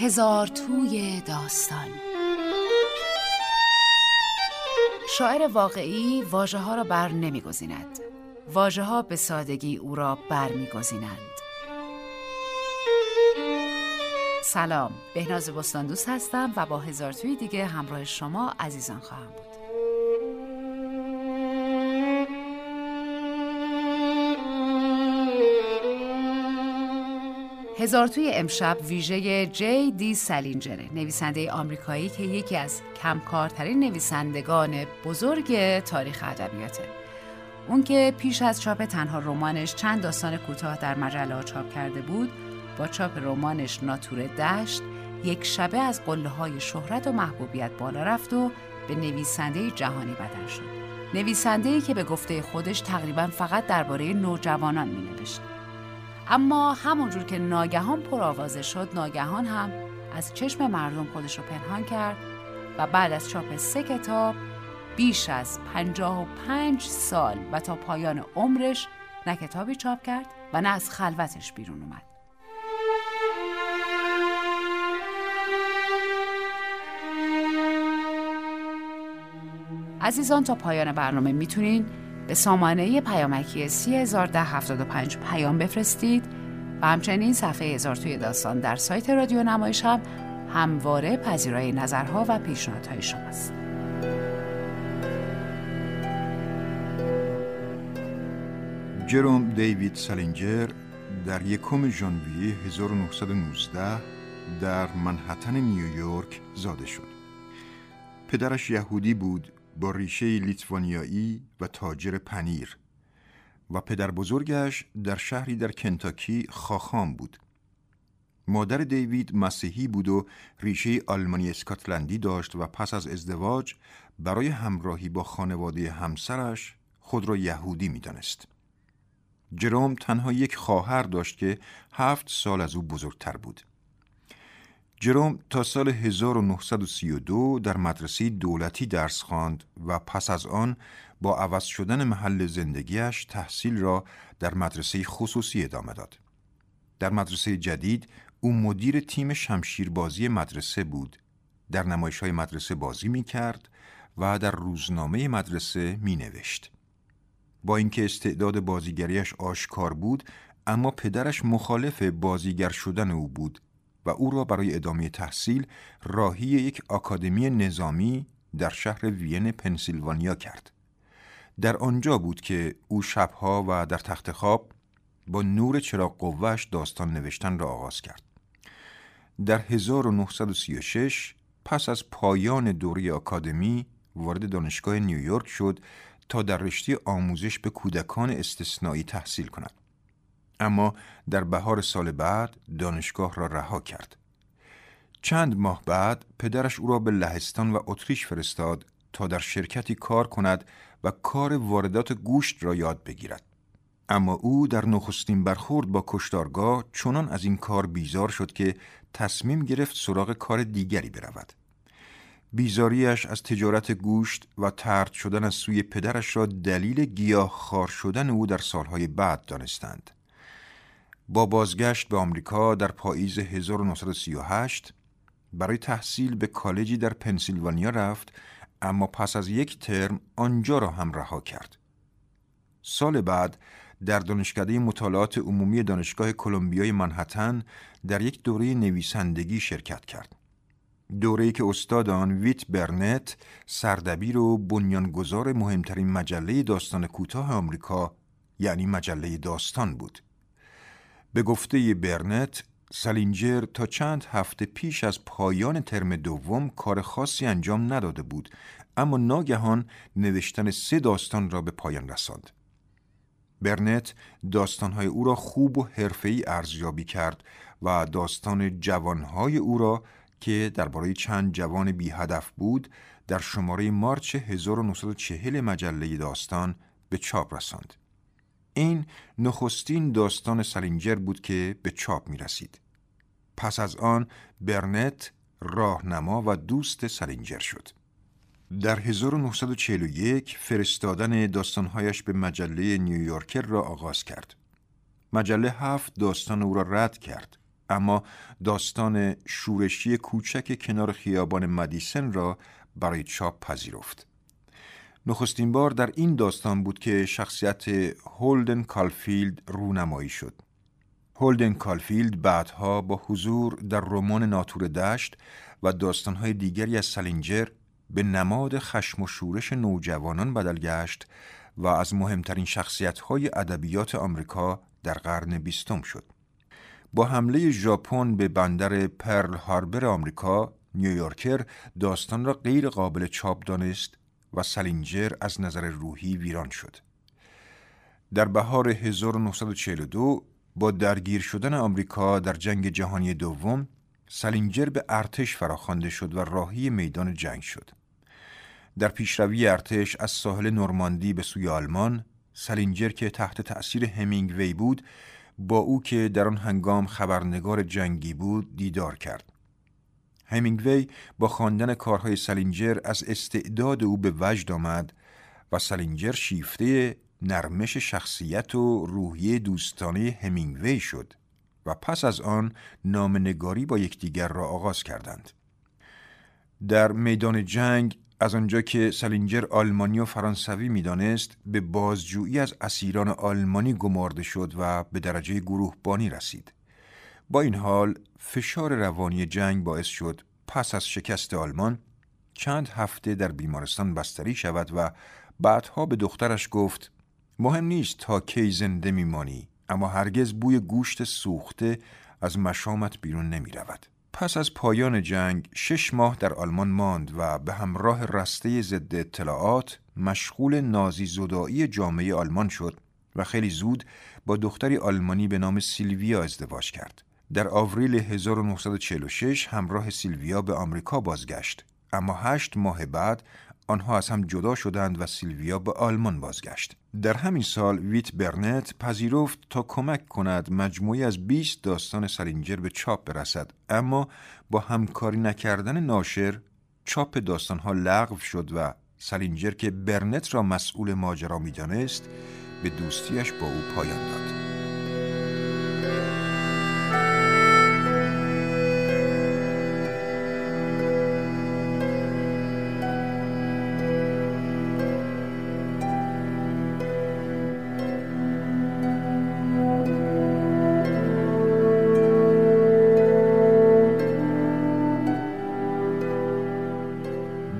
هزار توی داستان. شاعر واقعی واژه ها را بر نمیگزیند. واژه ها به سادگی او را بر میگزینند. سلام بهناز بستاندوس هستم و با هزار توی دیگه همراه شما عزیزان خواهم بود. هزار توی امشب ویژه جی دی سالینجره نویسنده آمریکایی که یکی از کمکارترین نویسندگان بزرگ تاریخ ادبیاته اون که پیش از چاپ تنها رمانش چند داستان کوتاه در مجله چاپ کرده بود با چاپ رمانش ناتور دشت یک شبه از قله های شهرت و محبوبیت بالا رفت و به نویسنده جهانی بدن شد نویسنده که به گفته خودش تقریبا فقط درباره نوجوانان می نوشت. اما همونجور که ناگهان پرآوازه شد ناگهان هم از چشم مردم خودش رو پنهان کرد و بعد از چاپ سه کتاب بیش از پنجاه و پنج سال و تا پایان عمرش نه کتابی چاپ کرد و نه از خلوتش بیرون اومد. عزیزان تا پایان برنامه می‌تونین به سامانه پیامکی 301075 پیام بفرستید و همچنین صفحه هزار توی داستان در سایت رادیو نمایش هم همواره پذیرای نظرها و پیشنهادهای شماست. جروم دیوید سالینجر در یکم ژانویه 1919 در منحتن نیویورک زاده شد. پدرش یهودی بود با ریشه لیتوانیایی و تاجر پنیر و پدر بزرگش در شهری در کنتاکی خاخام بود. مادر دیوید مسیحی بود و ریشه آلمانی اسکاتلندی داشت و پس از ازدواج برای همراهی با خانواده همسرش خود را یهودی می دانست. جروم تنها یک خواهر داشت که هفت سال از او بزرگتر بود. جروم تا سال 1932 در مدرسه دولتی درس خواند و پس از آن با عوض شدن محل زندگیش تحصیل را در مدرسه خصوصی ادامه داد. در مدرسه جدید او مدیر تیم شمشیربازی مدرسه بود. در نمایش های مدرسه بازی می کرد و در روزنامه مدرسه می نوشت. با اینکه استعداد بازیگریش آشکار بود اما پدرش مخالف بازیگر شدن او بود و او را برای ادامه تحصیل راهی یک آکادمی نظامی در شهر وین پنسیلوانیا کرد. در آنجا بود که او شبها و در تخت خواب با نور چراغ قوهش داستان نوشتن را آغاز کرد. در 1936 پس از پایان دوره آکادمی وارد دانشگاه نیویورک شد تا در رشته آموزش به کودکان استثنایی تحصیل کند. اما در بهار سال بعد دانشگاه را رها کرد. چند ماه بعد پدرش او را به لهستان و اتریش فرستاد تا در شرکتی کار کند و کار واردات گوشت را یاد بگیرد. اما او در نخستین برخورد با کشتارگاه چنان از این کار بیزار شد که تصمیم گرفت سراغ کار دیگری برود. بیزاریش از تجارت گوشت و ترد شدن از سوی پدرش را دلیل گیاه خار شدن او در سالهای بعد دانستند. با بازگشت به آمریکا در پاییز 1938 برای تحصیل به کالجی در پنسیلوانیا رفت اما پس از یک ترم آنجا را هم رها کرد. سال بعد در دانشکده مطالعات عمومی دانشگاه کلمبیای منحتن در یک دوره نویسندگی شرکت کرد. دوره‌ای که استاد آن ویت برنت سردبیر و بنیانگذار مهمترین مجله داستان کوتاه آمریکا یعنی مجله داستان بود. به گفته برنت سالینجر تا چند هفته پیش از پایان ترم دوم کار خاصی انجام نداده بود اما ناگهان نوشتن سه داستان را به پایان رساند. برنت داستانهای او را خوب و حرفه‌ای ارزیابی کرد و داستان جوانهای او را که درباره چند جوان بی هدف بود در شماره مارچ 1940 مجله داستان به چاپ رساند. این نخستین داستان سالینجر بود که به چاپ می رسید. پس از آن برنت راهنما و دوست سالینجر شد. در 1941 فرستادن داستانهایش به مجله نیویورکر را آغاز کرد. مجله هفت داستان او را رد کرد اما داستان شورشی کوچک کنار خیابان مدیسن را برای چاپ پذیرفت. نخستین بار در این داستان بود که شخصیت هولدن کالفیلد رونمایی شد. هولدن کالفیلد بعدها با حضور در رمان ناتور دشت و داستانهای دیگری از سلینجر به نماد خشم و شورش نوجوانان بدل گشت و از مهمترین شخصیت‌های ادبیات آمریکا در قرن بیستم شد. با حمله ژاپن به بندر پرل هاربر آمریکا، نیویورکر داستان را غیر قابل چاپ دانست و سلینجر از نظر روحی ویران شد. در بهار 1942 با درگیر شدن آمریکا در جنگ جهانی دوم سلینجر به ارتش فراخوانده شد و راهی میدان جنگ شد. در پیشروی ارتش از ساحل نورماندی به سوی آلمان سلینجر که تحت تأثیر همینگوی بود با او که در آن هنگام خبرنگار جنگی بود دیدار کرد. همینگوی با خواندن کارهای سلینجر از استعداد او به وجد آمد و سلینجر شیفته نرمش شخصیت و روحیه دوستانه همینگوی شد و پس از آن نامنگاری با یکدیگر را آغاز کردند. در میدان جنگ از آنجا که سلینجر آلمانی و فرانسوی می‌دانست به بازجویی از اسیران آلمانی گمارده شد و به درجه گروهبانی رسید. با این حال فشار روانی جنگ باعث شد پس از شکست آلمان چند هفته در بیمارستان بستری شود و بعدها به دخترش گفت مهم نیست تا کی زنده میمانی اما هرگز بوی گوشت سوخته از مشامت بیرون نمی رود. پس از پایان جنگ شش ماه در آلمان ماند و به همراه رسته ضد اطلاعات مشغول نازی زدایی جامعه آلمان شد و خیلی زود با دختری آلمانی به نام سیلویا ازدواج کرد. در آوریل 1946 همراه سیلویا به آمریکا بازگشت اما هشت ماه بعد آنها از هم جدا شدند و سیلویا به آلمان بازگشت. در همین سال ویت برنت پذیرفت تا کمک کند مجموعی از 20 داستان سالینجر به چاپ برسد اما با همکاری نکردن ناشر چاپ داستانها لغو شد و سالینجر که برنت را مسئول ماجرا می‌دانست به دوستیش با او پایان داد.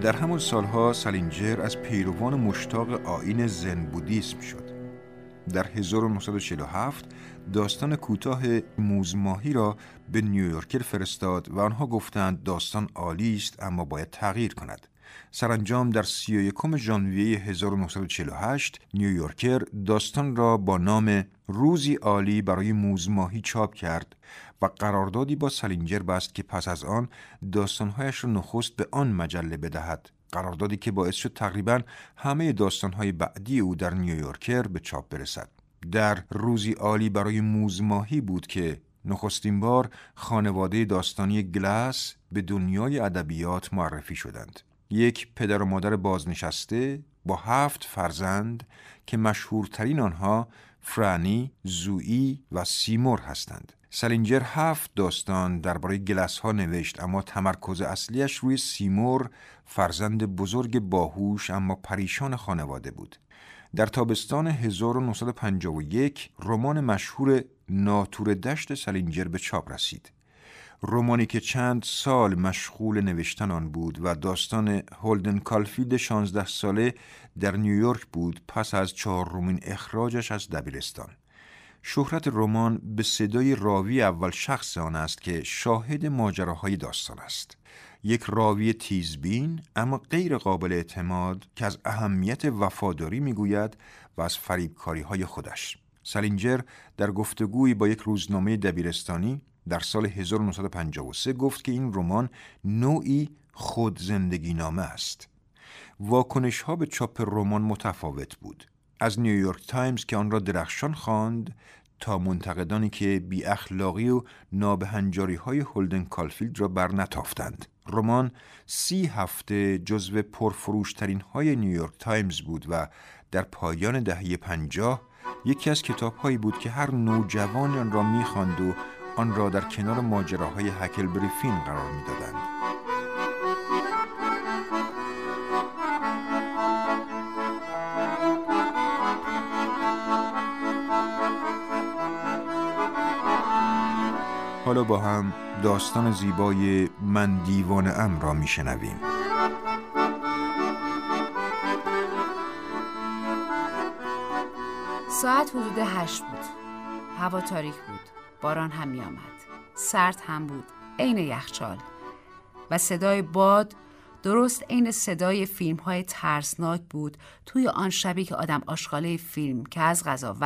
در همان سالها سالینجر از پیروان مشتاق آین زن بودیسم شد. در 1947 داستان کوتاه موزماهی را به نیویورکر فرستاد و آنها گفتند داستان عالی است اما باید تغییر کند. سرانجام در 31 ژانویه 1948 نیویورکر داستان را با نام روزی عالی برای موزماهی چاپ کرد و قراردادی با سالینجر بست که پس از آن داستانهایش را نخست به آن مجله بدهد. قراردادی که باعث شد تقریبا همه داستانهای بعدی او در نیویورکر به چاپ برسد. در روزی عالی برای موزماهی بود که نخستین بار خانواده داستانی گلاس به دنیای ادبیات معرفی شدند. یک پدر و مادر بازنشسته با هفت فرزند که مشهورترین آنها فرانی، زویی و سیمور هستند. سلینجر هفت داستان درباره گلس ها نوشت اما تمرکز اصلیش روی سیمور فرزند بزرگ باهوش اما پریشان خانواده بود. در تابستان 1951 رمان مشهور ناتور دشت سلینجر به چاپ رسید. رمانی که چند سال مشغول نوشتن آن بود و داستان هولدن کالفیلد 16 ساله در نیویورک بود پس از چهارمین اخراجش از دبیرستان. شهرت رمان به صدای راوی اول شخص آن است که شاهد ماجراهای داستان است. یک راوی تیزبین اما غیر قابل اعتماد که از اهمیت وفاداری می‌گوید و از فریبکاری های خودش. سلینجر در گفتگویی با یک روزنامه دبیرستانی در سال 1953 گفت که این رمان نوعی خود زندگی نامه است. واکنش ها به چاپ رمان متفاوت بود. از نیویورک تایمز که آن را درخشان خواند تا منتقدانی که بی اخلاقی و نابهنجاری های هولدن کالفیلد را بر نتافتند. رمان سی هفته جزو پرفروشترین های نیویورک تایمز بود و در پایان دهه پنجاه یکی از کتاب هایی بود که هر نوجوانی آن را می‌خواند و آن را در کنار ماجراهای هکلبری فین قرار می‌دادند. حالا با هم داستان زیبای من دیوان ام را میشنویم. ساعت حدود هشت بود. هوا تاریک بود. باران هم می آمد سرد هم بود. عین یخچال. و صدای باد درست عین صدای فیلم های ترسناک بود. توی آن شبی که آدم آشغاله فیلم که از غذا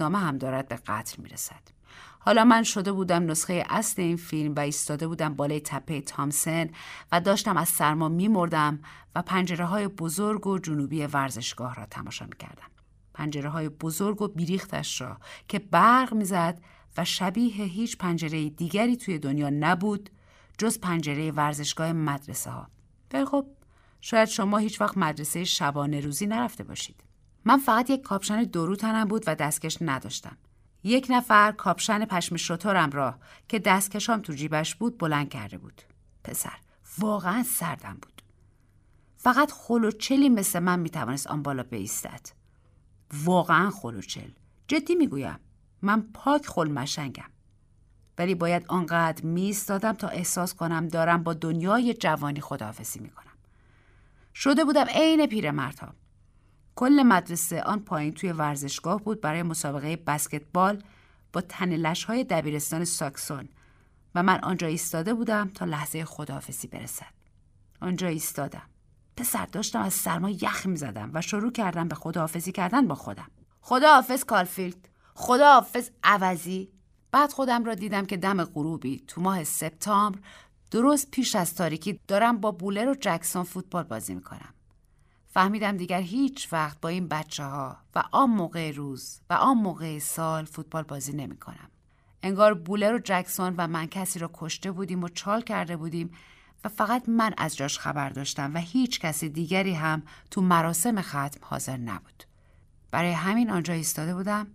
نامه هم دارد به قتل می رسد. حالا من شده بودم نسخه اصل این فیلم و ایستاده بودم بالای تپه تامسن و داشتم از سرما میمردم و پنجره های بزرگ و جنوبی ورزشگاه را تماشا می کردم. پنجره های بزرگ و بیریختش را که برق می‌زد و شبیه هیچ پنجره دیگری توی دنیا نبود جز پنجره ورزشگاه مدرسه ها. ولی خب شاید شما هیچ وقت مدرسه شبانه روزی نرفته باشید. من فقط یک کاپشن دورو تنم بود و دستکش نداشتم. یک نفر کاپشن پشم شترم را که دستکشام تو جیبش بود بلند کرده بود. پسر واقعا سردم بود. فقط خلوچلی مثل من می‌توانست آن بالا بایستد. واقعا خلوچل. جدی می‌گویم. من پاک خل‌مشنگم. ولی باید آنقدر می‌ایستادم تا احساس کنم دارم با دنیای جوانی خداحافظی می‌کنم. شده بودم عین پیرمردها. کل مدرسه آن پایین توی ورزشگاه بود برای مسابقه بسکتبال با تن‌لش های دبیرستان ساکسون و من آنجا ایستاده بودم تا لحظه خداحافظی برسد. آنجا ایستادم. پسر داشتم از سرما یخ می زدم و شروع کردم به خداحافظی کردن با خودم. خداحافظ کالفیلد. خداحافظ عوضی. بعد خودم را دیدم که دم غروبی تو ماه سپتامبر درست پیش از تاریکی دارم با بولر و جکسون فوتبال بازی می‌کنم. فهمیدم دیگر هیچ وقت با این بچه ها و آن موقع روز و آن موقع سال فوتبال بازی نمی کنم. انگار بولر و جکسون و من کسی را کشته بودیم و چال کرده بودیم و فقط من از جاش خبر داشتم و هیچ کسی دیگری هم تو مراسم ختم حاضر نبود. برای همین آنجا ایستاده بودم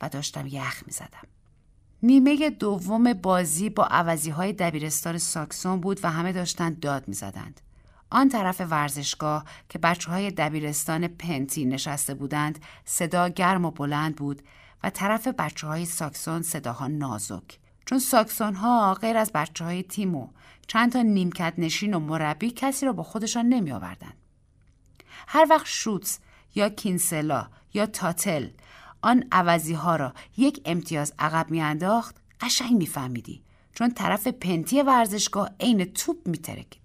و داشتم یخ می زدم. نیمه دوم بازی با عوضی های دبیرستان ساکسون بود و همه داشتن داد می زدند. آن طرف ورزشگاه که بچه های دبیرستان پنتی نشسته بودند صدا گرم و بلند بود و طرف بچه های ساکسون صداها نازک. چون ساکسون ها غیر از بچه های تیمو چند تا نیمکت نشین و مربی کسی را با خودشان نمی آوردن. هر وقت شوتس یا کینسلا یا تاتل آن عوضی ها را یک امتیاز عقب میانداخت قشنگ میفهمیدی چون طرف پنتی ورزشگاه عین توپ میترکید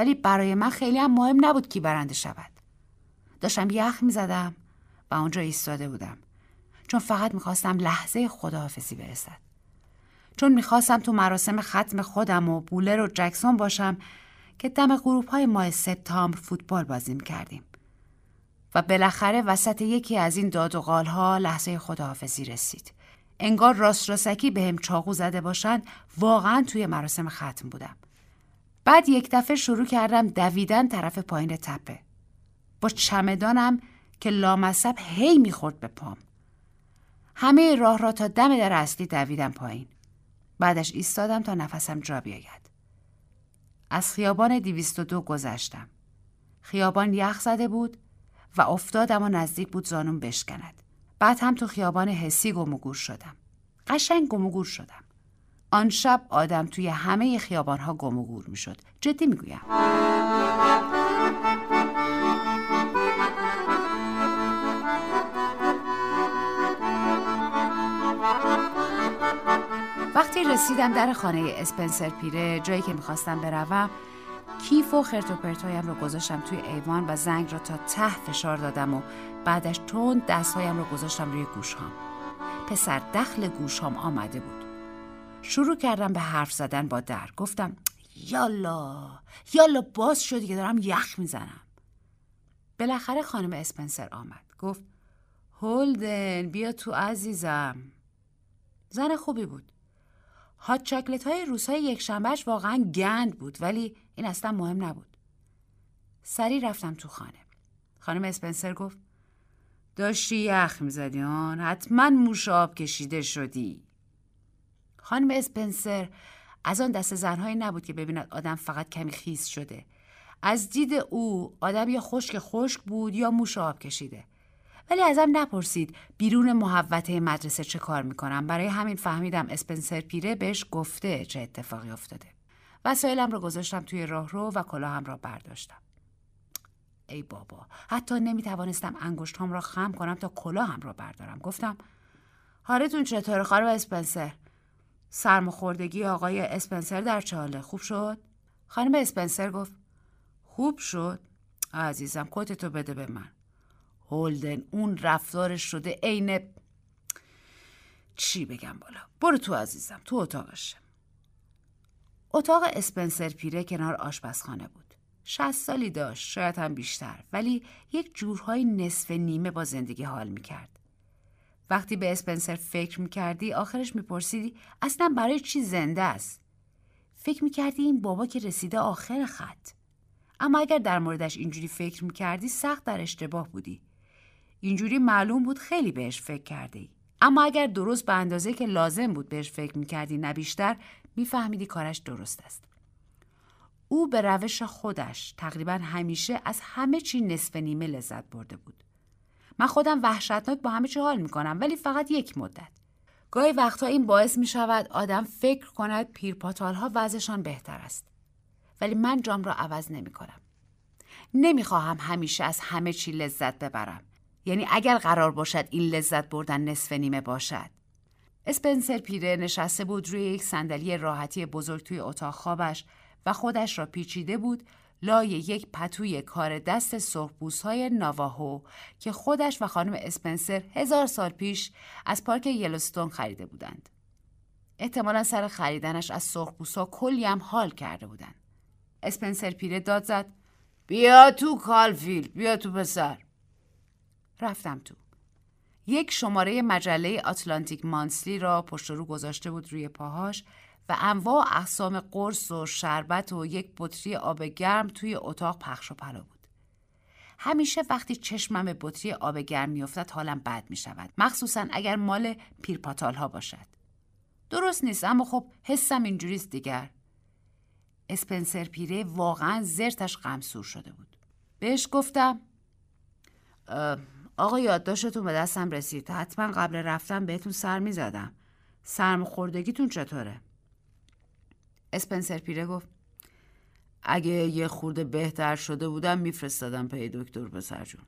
ولی برای من خیلی هم مهم نبود کی برنده شود. داشتم یخ می‌زدم و آنجا ایستاده بودم. چون فقط می‌خواستم لحظه خداحافظی برسد. چون می‌خواستم تو مراسم ختم خودم و بولر و جکسون باشم که دم غروب های ماه سپتامبر فوتبال بازی کردیم و بالاخره وسط یکی از این داد و ها لحظه خداحافظی رسید. انگار راست راسکی به هم چاقو زده باشند واقعا توی مراسم ختم بودم. بعد یک دفعه شروع کردم دویدن طرف پایین تپه. با چمدانم که لامصب هی می‌خورد به پام. همه راه را تا دم در اصلی دویدم پایین. بعدش ایستادم تا نفسم جا بیاید. از خیابان دو گذشتم. خیابان یخ زده بود و افتادم و نزدیک بود زانون بشکند. بعد هم تو خیابان حسی گم شدم. قشنگ گم شدم. آن شب آدم توی همه خیابانها گم و گور می شد. جدی می گویم. وقتی رسیدم در خانه اسپنسر پیره جایی که می‌خواستم بروم کیف و خرت و پرتایم رو گذاشتم توی ایوان و زنگ را تا ته فشار دادم و بعدش تند دستهایم رو گذاشتم روی گوشهام پسر دخل گوشهام آمده بود شروع کردم به حرف زدن با در. گفتم یالا یالا باز شدی که دارم یخ می‌زنم. بالاخره خانم اسپنسر آمد. گفت هولدن بیا تو عزیزم. زن خوبی بود. هات چاکلت های روزهای یک شنبهش واقعا گند بود ولی این اصلا مهم نبود. سری رفتم تو خانه. خانم اسپنسر گفت داشتی یخ می‌زدی آن؟ حتما موش آب کشیده شدی. خانم اسپنسر از آن دست زنهایی نبود که ببیند آدم فقط کمی خیس شده. از دید او آدم یا خشک خشک بود یا موش آب کشیده. ولی ازم نپرسید بیرون محوطه مدرسه چه کار می‌کنم. برای همین فهمیدم اسپنسر پیره بهش گفته چه اتفاقی افتاده. وسایلم رو گذاشتم توی راهرو و کلاهم را برداشتم. ای بابا حتی نمی‌توانستم انگشتام را خم کنم تا کلاهم را بردارم. گفتم حالتون چطوره خانم اسپنسر؟ سرماخوردگی آقای اسپنسر در چه حاله خوب شد؟ خانم اسپنسر گفت خوب شد. عزیزم کتتو بده به من. هولدن اون رفتارش شده عین چی بگم بالا؟ برو تو عزیزم تو اتاقشه اتاق اسپنسر پیره کنار آشپزخانه بود. شست سالی داشت شاید هم بیشتر ولی یک جورهای نصف نیمه با زندگی حال می‌کرد. وقتی به اسپنسر فکر می‌کردی آخرش میپرسیدی اصلا برای چی زنده است فکر می‌کردی این بابا که رسیده آخر خط اما اگر در موردش اینجوری فکر می‌کردی سخت در اشتباه بودی اینجوری معلوم بود خیلی بهش فکر کرده. اما اگر درست به اندازه که لازم بود بهش فکر می‌کردی نه بیشتر میفهمیدی کارش درست است. او به روش خودش تقریبا همیشه از همه چی نصف نیمه لذت برده بود. من خودم وحشتناک با همه چی حال می‌کنم ولی فقط یک مدت. گاهی وقتها این باعث می شود آدم فکر کند پیرپاتال ها وضعشان بهتر است. ولی من جام را عوض نمی کنم. نمی خواهم همیشه از همه چی لذت ببرم. یعنی اگر قرار باشد این لذت بردن نصف نیمه باشد اسپنسر پیره نشسته بود روی یک صندلی راحتی بزرگ توی اتاق خوابش و خودش را پیچیده بود لای یک پتوی کار دست سرخپوست های ناواهو که خودش و خانم اسپنسر هزار سال پیش از پارک یلوستون خریده بودند. احتمالا سر خریدنش از سرخپوست ها کلی هم حال کرده بودند. اسپنسر پیره داد زد بیا تو کالفیلد بیا تو پسر رفتم تو. یک شماره مجله آتلانتیک مانسلی را پشت رو گذاشته بود روی پاهاش و انواع اقسام قرص و شربت و یک بطری آب گرم توی اتاق پخش و پلا بود. همیشه وقتی چشمم به بطری آب گرم میافتد حالم بد می شود. مخصوصا اگر مال پیرپاتال ها باشد. درست نیست اما خب حسم اینجوریست دیگر. اسپنسر پیره واقعا زرتش قمصور شده بود. بهش گفتم آقا یادداشتتون به دستم رسید حتما قبل رفتن بهتون سر می‌زدم سرماخوردگیتون چطوره اسپنسر پیره گفت اگه یه خورده بهتر شده بودم میفرستادم پی دکتر پسر جون.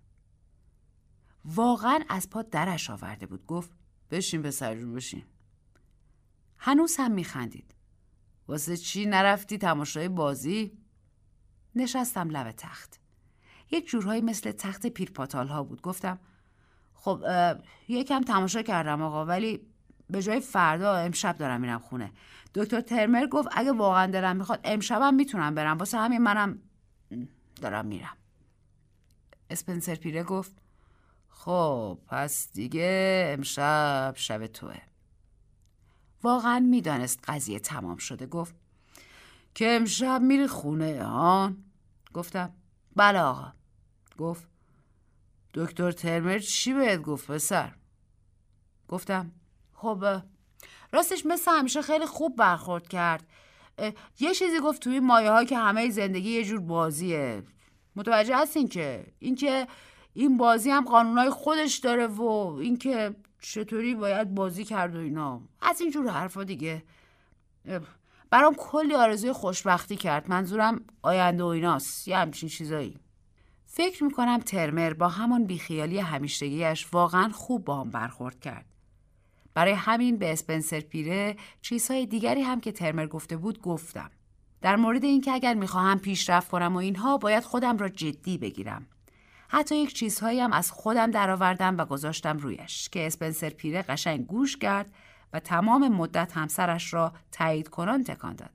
واقعا از پا درش آورده بود. گفت بشین پسر جون بشین. هنوز هم میخندید. واسه چی نرفتی تماشای بازی؟ نشستم لب تخت. یک جورهایی مثل تخت پیرپاتال ها بود. گفتم خب یکم تماشا کردم آقا ولی به جای فردا امشب دارم میرم خونه. دکتر ترمر گفت اگه واقعا دلم می‌خواد امشبم می‌تونم برم. واسه همین منم دارم میرم. اسپنسر پیره گفت خب پس دیگه امشب شب توه. واقعا می‌دانست قضیه تمام شده. گفت که امشب میری خونه ها گفتم بله آقا. گفت دکتر ترمر چی بهت گفت پسر؟ گفتم خب راستش مثل همیشه خیلی خوب برخورد کرد. یه چیزی گفت توی مایه ها که همه زندگی یه جور بازیه. متوجه هستین که اینکه این بازی هم قانونای خودش داره و اینکه چطوری باید بازی کرد و اینا. از اینجور حرفا دیگه. برام کلی آرزوی خوشبختی کرد. منظورم آینده و ایناست. یه همچین چیزایی. فکر می‌کنم ترمر با همان بیخیالی همیشگیش واقعا خوب با هم برخورد کرد. برای همین به اسپنسر پیره چیزهای دیگری هم که ترمر گفته بود گفتم. در مورد اینکه اگر می‌خواهم پیشرفت کنم و اینها باید خودم را جدی بگیرم. حتی یک چیزهایی هم از خودم درآوردم و گذاشتم رویش که اسپنسر پیره قشنگ گوش کرد و تمام مدت همسرش را تایید کنان تکان داد.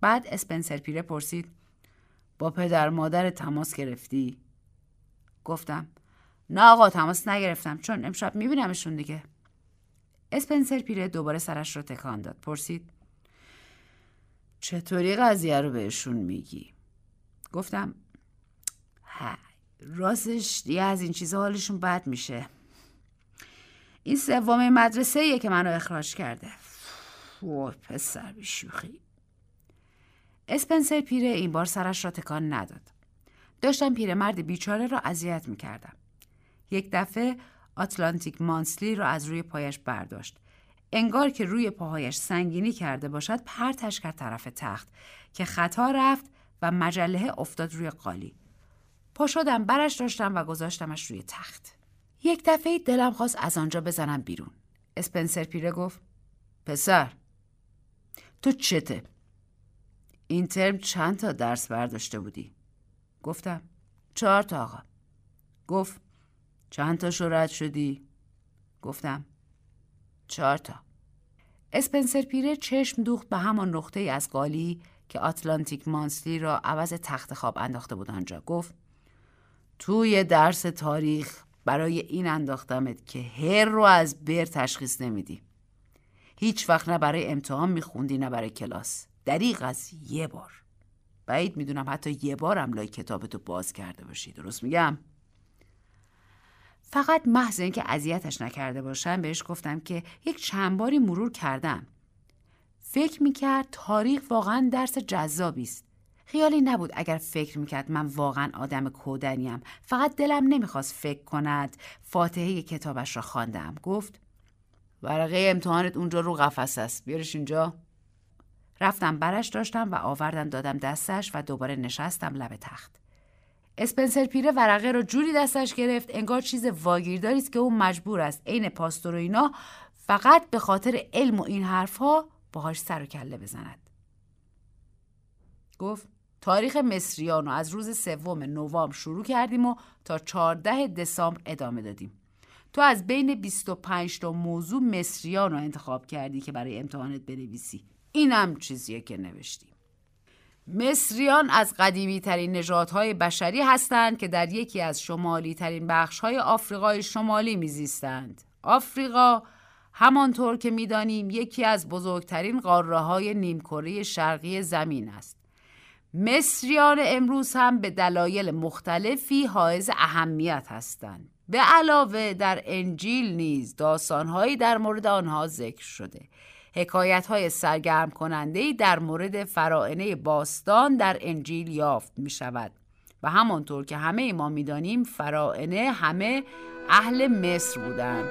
بعد اسپنسر پیره پرسید با پدر مادر تماس گرفتی؟ گفتم نه آقا تماس نگرفتم چون امشب میبینمشون دیگه. اسپنسر پیره دوباره سرش را تکان داد. پرسید چطوری قضیه رو بهشون میگی؟ گفتم راستش دیگه از این چیزا حالشون بد میشه. این سوم مدرسه ایه که منو اخراج کرده. وای پسر بیشوخی. اسپنسر پیره این بار سرش را تکان نداد. داشتم پیرمرد بیچاره را اذیت می‌کردم. یک دفعه آتلانتیک مانسلی را از روی پایش برداشت. انگار که روی پاهایش سنگینی کرده باشد پرتش کرد طرف تخت که خطا رفت و مجله افتاد روی قالی. پا شدم برش داشتم و گذاشتمش روی تخت. یک دفعه دلم خواست از آنجا بزنم بیرون. اسپنسر پیره گفت پسر تو چته؟ این ترم چند تا درس برداشته بودی؟ گفتم چهار تا آقا. گفت چند تا رد شدی؟ گفتم. چهار تا. اسپنسر پیره چشم دوخت به همان نقطه از قالی که آتلانتیک مانسلی را عوض تخت خواب انداخته بود آنجا. گفت توی درس تاریخ برای این انداختمت که هر رو از بر تشخیص نمیدی. هیچ وقت نه برای امتحان میخوندی نه برای کلاس. دریغ از یه بار. بعید می‌دونم حتی یه بارم لای کتابتو باز کرده باشی. درست میگم؟ فقط محض اینکه اذیتش نکرده باشم بهش گفتم که یک چند باری مرور کردم. فکر می‌کرد تاریخ واقعا درس جذابی است. خیالی نبود اگر فکر می‌کرد من واقعا آدم کودنیم. فقط دلم نمی‌خواست فکر کند. فاتحه کتابش را خواندم. گفت ورقه امتحانت اونجا رو قفس است. بیارش اینجا. رفتم برش داشتم و آوردم دادم دستش و دوباره نشستم لب تخت. اسپنسر پیره ورقه رو جوری دستش گرفت انگار چیز واگیرداری است که او مجبور است. عین پاستور و اینا فقط به خاطر علم و این حرفها باهاش سر و کله بزند. گفت تاریخ مصریان رو از روز سوم نوامبر شروع کردیم و تا 14 دسامبر ادامه دادیم. تو از بین 25 تا موضوع مصریان رو انتخاب کردی که برای امتحانت بنویسی. اینم چیزیه که نوشتیم. مصریان از قدیمی ترین نژادهای بشری هستند که در یکی از شمالی ترین بخش های آفریقای شمالی میزیستند. آفریقا همانطور که می‌دانیم یکی از بزرگترین قاره های نیمکره شرقی زمین است. مصریان امروز هم به دلایل مختلفی حائز اهمیت هستند. به علاوه در انجیل نیز داستانهایی در مورد آنها ذکر شده. حکایت های سرگرم کننده در مورد فرائنه باستان در انجیل یافت می شود. و همانطور که همه ما می‌دانیم فرائنه همه اهل مصر بودند.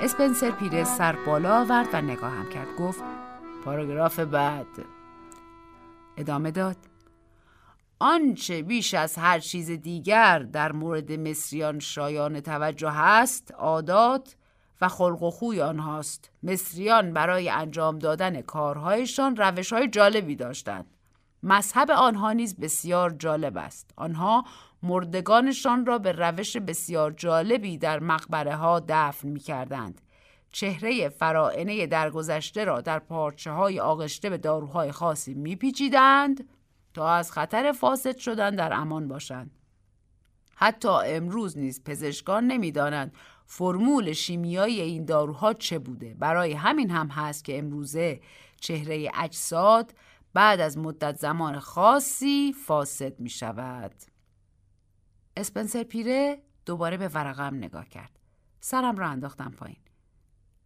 اسپنسر پیره سر بالا آورد و نگاهم کرد گفت پاراگراف بعد. ادامه داد. آنچه بیش از هر چیز دیگر در مورد مصریان شایان توجه هست عادات و خلق و خوی آنهاست. مصریان برای انجام دادن کارهایشان روش های جالبی داشتند. مذهب آنها نیز بسیار جالب است. آنها مردگانشان را به روش بسیار جالبی در مقبره ها دفن می کردند. چهره فرائنه درگذشته را در پارچه های آغشته به داروهای خاصی میپیچیدند تا از خطر فاسد شدن در امان باشند. حتی امروز نیز پزشکان نمی‌دانند فرمول شیمیایی این داروها چه بوده برای همین هم هست که امروزه چهره اجساد بعد از مدت زمان خاصی فاسد می شود. اسپنسر پیره دوباره به ورقم نگاه کرد. سرم را انداختم پایین.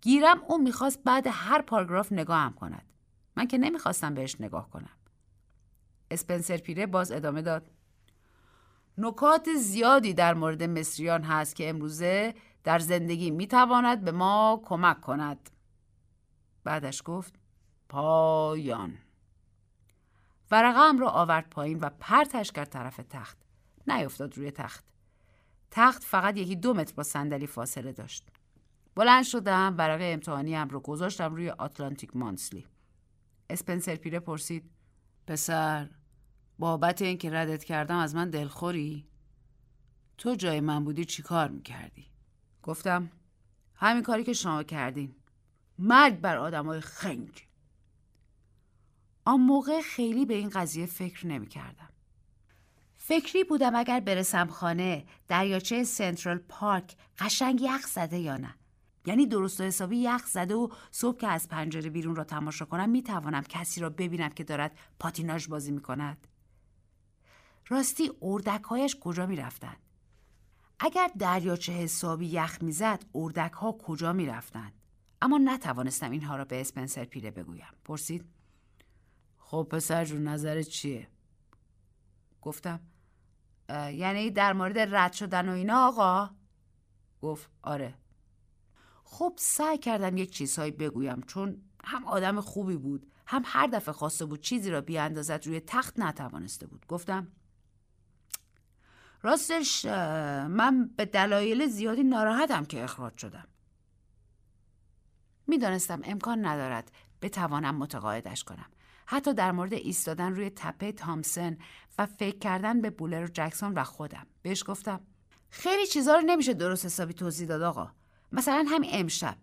گیرم اون می‌خواست بعد هر پاراگراف نگاهم کند. من که نمی‌خواستم بهش نگاه کنم. اسپنسر پیره باز ادامه داد. نکات زیادی در مورد مصریان هست که امروزه در زندگی می‌تواند به ما کمک کند. بعدش گفت پایان. ورقم را آورد پایین و پرتش کرد طرف تخت. نیفتاد روی تخت. تخت فقط یکی دو متر با صندلی فاصله داشت. بلند شدم ورق امتحانی هم رو گذاشتم روی آتلانتیک مانسلی اسپنسر پیره پرسید پسر بابت اینکه ردت کردم از من دلخوری؟ تو جای من بودی چی کار می‌کردی؟ گفتم همین کاری که شما کردین مرگ بر آدمای خنگ آن موقع خیلی به این قضیه فکر نمی کردم. فکری بودم اگر برسم خانه دریاچه سنترال پارک قشنگ یخ زده یا نه یعنی درست و حسابی یخ زده و صبح که از پنجره بیرون را تماشا کنم می توانم کسی را ببینم که دارد پاتیناژ بازی می کند راستی اردکهایش کجا می رفتند؟ اگر دریاچه حسابی یخ می‌زد اردک ها کجا می رفتند؟ اما نتوانستم اینها را به اسپنسر پیره بگویم پرسید خب پسر جون نظرت چیه؟ گفتم یعنی در مورد رد شدن و اینا آقا؟ گفت آره خب سعی کردم یک چیزهایی بگویم چون هم آدم خوبی بود هم هر دفعه خواسته بود چیزی را بیاندازد روی تخت نتوانسته بود. گفتم راستش من به دلایل زیادی ناراحتم که اخراج شدم. می‌دانستم امکان ندارد بتوانم متقاعدش کنم. حتی در مورد ایستادن روی تپه تامسن و فکر کردن به بولر و جکسون و خودم. بهش گفتم خیلی چیزا رو نمیشه درست حسابی توضیح داد آقا. مثلا همین امشب.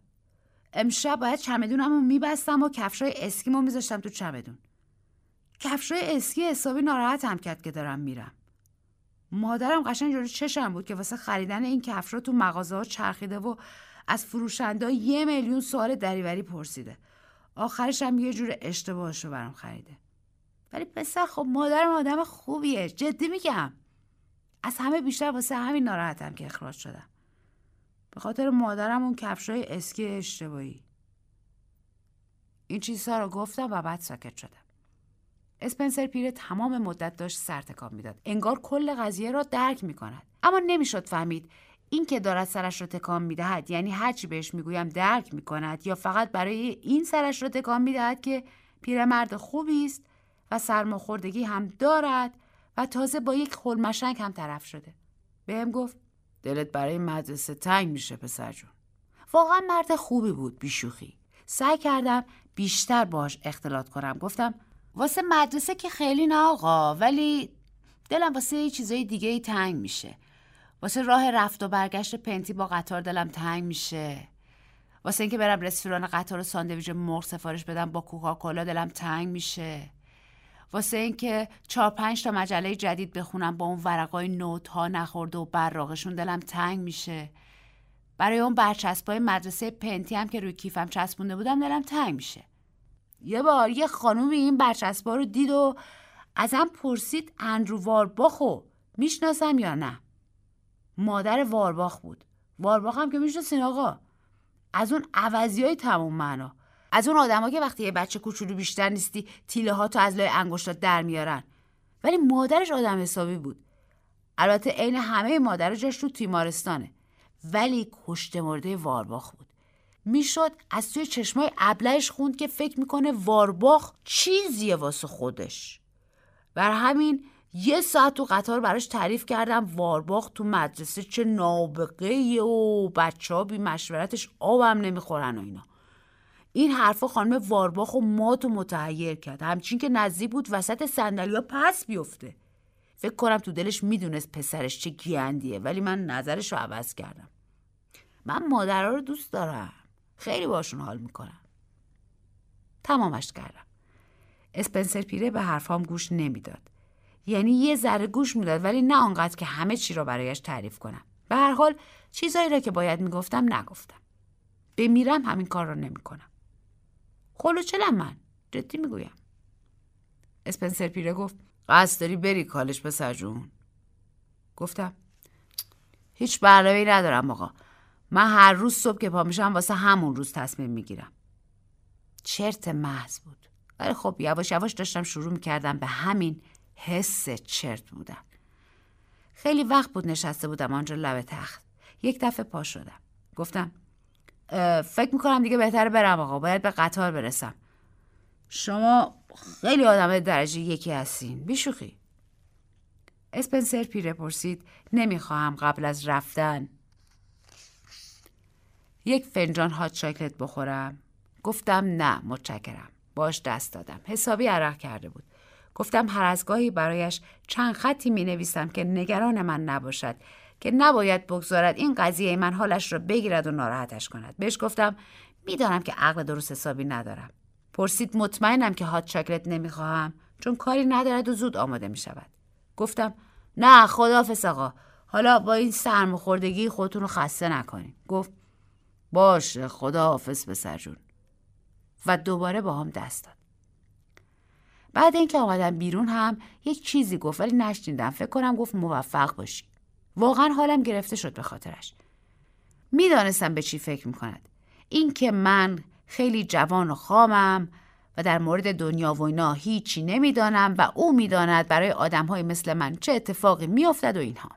امشب باید چمدونمو میبستم و کفشای اسکیمو میذاشتم تو چمدون. کفشای اسکی حسابی ناراحتم کرد که دارم میرم. مادرم قشنگ جلوی چشم بود که واسه خریدن این کفشا تو مغازه ها چرخیده و از فروشنده یه میلیون سوال دریوری پرسیده. آخرش هم یه جور اشتباهش رو برام خریده. ولی پسر خب مادرم آدم خوبیه. جدی میگم. از همه بیشتر واسه همین ناراحتم که اخراج شدم. به خاطر مادرم اون کفشای اسکی اشتباهی. این چیزها رو گفتم و بعد ساکت شدم. اسپنسر پیره تمام مدت داشت سر تکان می‌داد. انگار کل قضیه را درک می‌کند. اما نمی‌شد فهمید این که دارد سرش را تکان می‌دهد یعنی هرچی بهش می‌گویم درک می‌کند یا فقط برای این سرش را تکان می‌دهد که پیرمرد خوبی است و سرماخوردگی هم دارد و تازه با یک خلمشنگ هم طرف شده. بهم گفت دلت برای مدرسه تنگ میشه پسر جون. واقعا مرد خوبی بود بیشوخی. سعی کردم بیشتر باش اختلاط کنم. گفتم واسه مدرسه که خیلی نه آقا ولی دلم واسه چیزای دیگه ای تنگ میشه. واسه راه رفت و برگشت پنتی با قطار دلم تنگ میشه. واسه اینکه برم رستوران قطار و ساندویچ مرغ سفارش بدم با کوکاکولا دلم تنگ میشه. واسه اینکه چهار پنج تا مجله جدید بخونم با اون ورقای نوت ها نخورده و براغشون دلم تنگ میشه. برای اون برچسبای مدرسه پنتی هم که روی کیفم چسبونده بودم دلم تنگ میشه. یه بار یه خانومی این برچسبا رو دید و ازم پرسید اندرو وارباخو می‌شناسم یا نه؟ مادر وارباخ بود. وارباخ هم که می‌شناسین آقا. از اون عوضی های تموم معنا. از اون آدما که وقتی یه بچه کوچولو بیشتر نیستی تیله ها تو از لای انگشتات در میارن. ولی مادرش آدم حسابی بود. البته عین همه مادر جاش تو تیمارستانه. ولی کشت مرده وارباخ بود. می‌شد از توی چشمای ابلهش خوند که فکر می‌کنه وارباخ چیزیه واسه خودش. بر همین یه ساعت تو قطار براش تعریف کردم وارباخ تو مدرسه چه نابغه و بچه ها بی مشورتش آبم نمی‌خورن و اینا. این حرفا خانم وارباخ و مات و متحیر کرد. همچین که نزدیک بود وسط سندلیا پس بیفته. فکر کنم تو دلش می‌دونست پسرش چه گیندیه ولی من نظرش رو عوض کردم. من مادرها رو دوست دارم. خیلی باشون حال می‌کنم. تمامش کردم. اسپنسر پیره به حرفام گوش نمی‌داد. یعنی یه ذره گوش می‌داد ولی نه آنقدر که همه چی رو برایش تعریف کنم. به هر حال چیزایی را که باید می‌گفتم نگفتم. بمیرم همین کار رو نمی‌کنم. چلم من جدی می‌گویم. اسپنسر پیره گفت قصد داری بری کالش پسر جون؟ گفتم هیچ برنامه‌ای ندارم آقا. من هر روز صبح که پا میشم واسه همون روز تصمیم می‌گیرم. چرت محض بود. ولی خب یواش یواش داشتم شروع می‌کردم به همین حس چرت بودن. خیلی وقت بود نشسته بودم آنجا لب تخت. یک دفعه پا شدم. گفتم فکر می‌کنم دیگه بهتره برم آقا. باید به قطار برسم. شما خیلی آدم درجه یکی هستین. بیشوخی. اسپنسر پیره پرسید. نمی‌خواهم قبل از رفتن. یک فنجان هات چاکلت بخورم. گفتم نه متشکرم. باش دست دادم. حسابی عرق کرده بود. گفتم هر از گاهی برایش چند خطی می نویسم که نگران من نباشد. که نباید بگذارد این قضیه من حالش را بگیرد و ناراحتش کند. بهش گفتم می‌دانم که عقل درست حسابی ندارم. پرسید مطمئنم که هات چاکلت نمی‌خواهم چون کاری ندارد و زود آماده می شود گفتم نه خداحافظ آقا. حالا با این سرماخوردگی خودتون رو خسته نکنید گفت باشه خداحافظ پسر جون. و دوباره با هم دست داد. بعد اینکه آمدم بیرون هم یک چیزی گفت ولی نشنیدم. فکر کنم گفت موفق باشی. واقعا حالم گرفته شد به خاطرش. می‌دانستم به چی فکر می‌کند. اینکه من خیلی جوان و خامم و در مورد دنیا و اینا هیچی نمی‌دانم و او می‌داند برای آدمهای مثل من چه اتفاقی میافتد و اینها.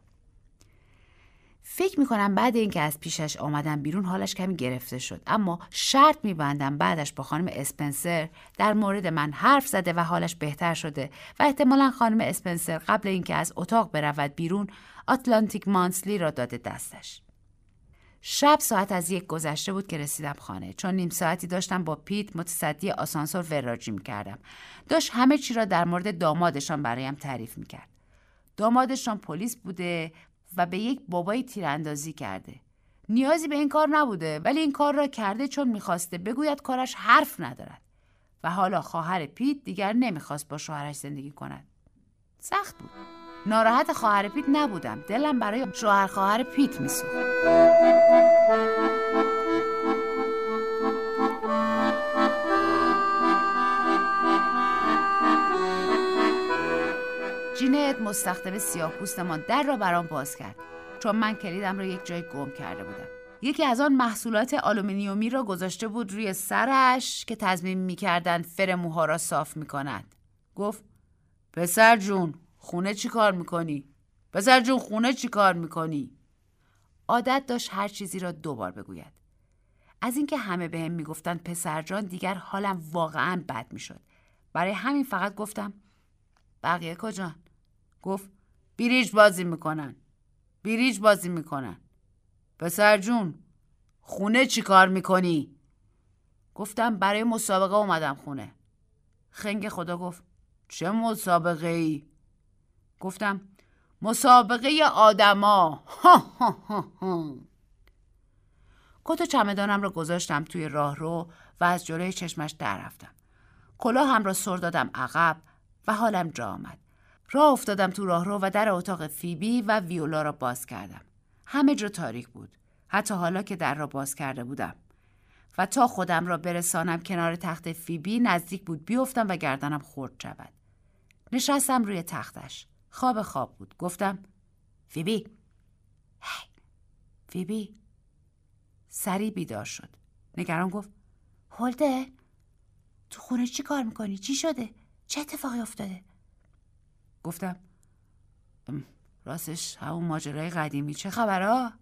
فکر می‌کنم بعد اینکه از پیشش آمدم بیرون حالش کمی گرفته شد. اما شرط میبندم بعدش با خانم اسپنسر در مورد من حرف زده و حالش بهتر شده و احتمالا خانم اسپنسر قبل اینکه از اتاق برود بیرون آتلانتیک مانسلی را داده دستش. شب ساعت از یک گذشته بود که رسیدم خانه. چون نیم ساعتی داشتم با پیت متصدی آسانسور وراجی می‌کردم. داشت همه چی را در مورد دامادشان برایم تعریف می‌کرد. دامادشان پلیس بوده و به یک بابای تیراندازی کرده. نیازی به این کار نبوده ولی این کار را کرده چون می‌خواسته بگوید کارش حرف ندارد. و حالا خواهر پیت دیگر نمی‌خواست با شوهرش زندگی کند. سخت بود. ناراحت خواهر پیت نبودم. دلم برای شوهر خواهر پیت میسوخت. جینت مستخدم سیاه پوستمان در را برام باز کرد. چون من کلیدم را یک جای گم کرده بودم. یکی از آن محصولات آلومینیومی را گذاشته بود روی سرش که تضمین می‌کردند فر موها را صاف می‌کند. گفت پسر جون خونه چی کار می‌کنی؟ پسر جون خونه چی کار می‌کنی؟ عادت داشت هر چیزی را دوبار بگوید. از اینکه همه به هم می‌گفتند پسر جان دیگر حالم واقعا بد می‌شد. برای همین فقط گفتم بقیه کجان گفت بیریج بازی می‌کنن. بیریج بازی می‌کنن. پسر جون خونه چی کار می‌کنی؟ گفتم برای مسابقه اومدم خونه. خنگ خدا گفت چه مسابقه ای؟ گفتم مسابقه آدما. کت و چمدانم را گذاشتم توی راهرو و از جلوی چشمش در رفتم. کلاه هم را سر دادم عقب و حالم جا آمد. راه افتادم تو راهرو و در اتاق فیبی و ویولا را باز کردم. همه جا تاریک بود. حتی حالا که در را باز کرده بودم. و تا خودم را برسانم کنار تخت فیبی نزدیک بود بیفتم و گردنم خورد شود. نشستم روی تختش. خواب خواب بود. گفتم فیبی. هی فیبی. سری بیدار شد. نگران گفت هولده؟ تو خونه چی کار می‌کنی؟ چی شده؟ چه اتفاقی افتاده؟ گفتم راستش همون ماجرای قدیمی چه خبرها؟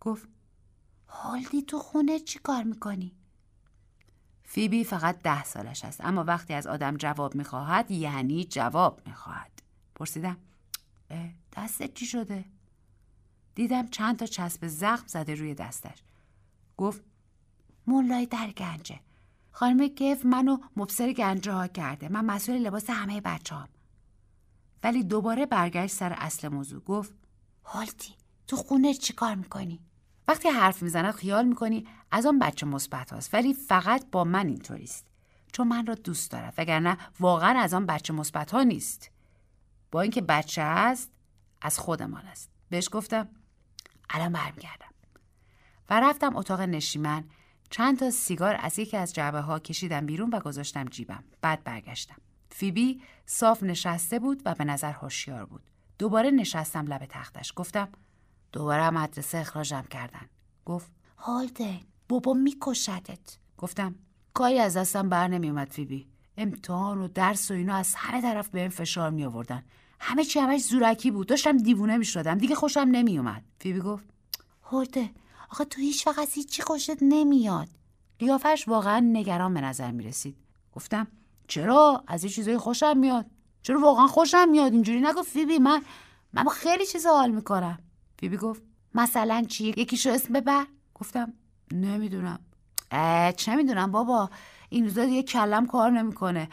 گفت هولدی تو خونه چی کار می‌کنی؟ فیبی فقط ده سالش است اما وقتی از آدم جواب می‌خواهد یعنی جواب می‌خواهد پرسیدم دستت چی شده؟ دیدم چند تا چسب زخم زده روی دستش گفت مولای در گنجه خانم گف منو مبصر گنجه ها کرده من مسئول لباس همه بچه هم. ولی دوباره برگشت سر اصل موضوع. گفت هالتی تو خونه چی کار می‌کنی؟ وقتی حرف می‌زند خیال می‌کنی از آن بچه مثبت هاست ولی فقط با من اینطوریست. چون من را دوست دارد وگرنه واقعا از آن بچه مثبت ها نیست. با اینکه بچه هست از خودمان است. بهش گفتم الان برمیگردم. و رفتم اتاق نشیمن. چند تا سیگار از یکی از جعبه ها کشیدم بیرون و گذاشتم جیبم. بعد برگشتم. فیبی صاف نشسته بود و به نظر هوشیار بود. دوباره نشستم لب تختش. گفتم دوباره مدرسه اخراجم کردن. گفت هالده بابا میکشدت. گفتم کاری از دستم بر نمیومد فیبی. امتحان و درس و اینا از همه طرف به این فشار می آوردن همه چی همش زورکی بود. داشتم دیوونه می شدم دیگه خوشم نمی اومد فیبی گفت هرده آخه تو هیچ وقت از هیچی خوشت نمیاد. قیافش واقعا نگران به نظر می رسید گفتم چرا؟ از این چیزای خوشم میاد. چرا واقعا خوشم میاد؟ اینجوری نگفت فیبی. من من خیلی چیزا حال می‌کنم. فیبی گفت مثلا چی؟ یکیشو اسم ببر. گفتم نمی‌دونم. چه می‌دونم بابا؟ این روزا دیگه کلم کار نمی‌کنه.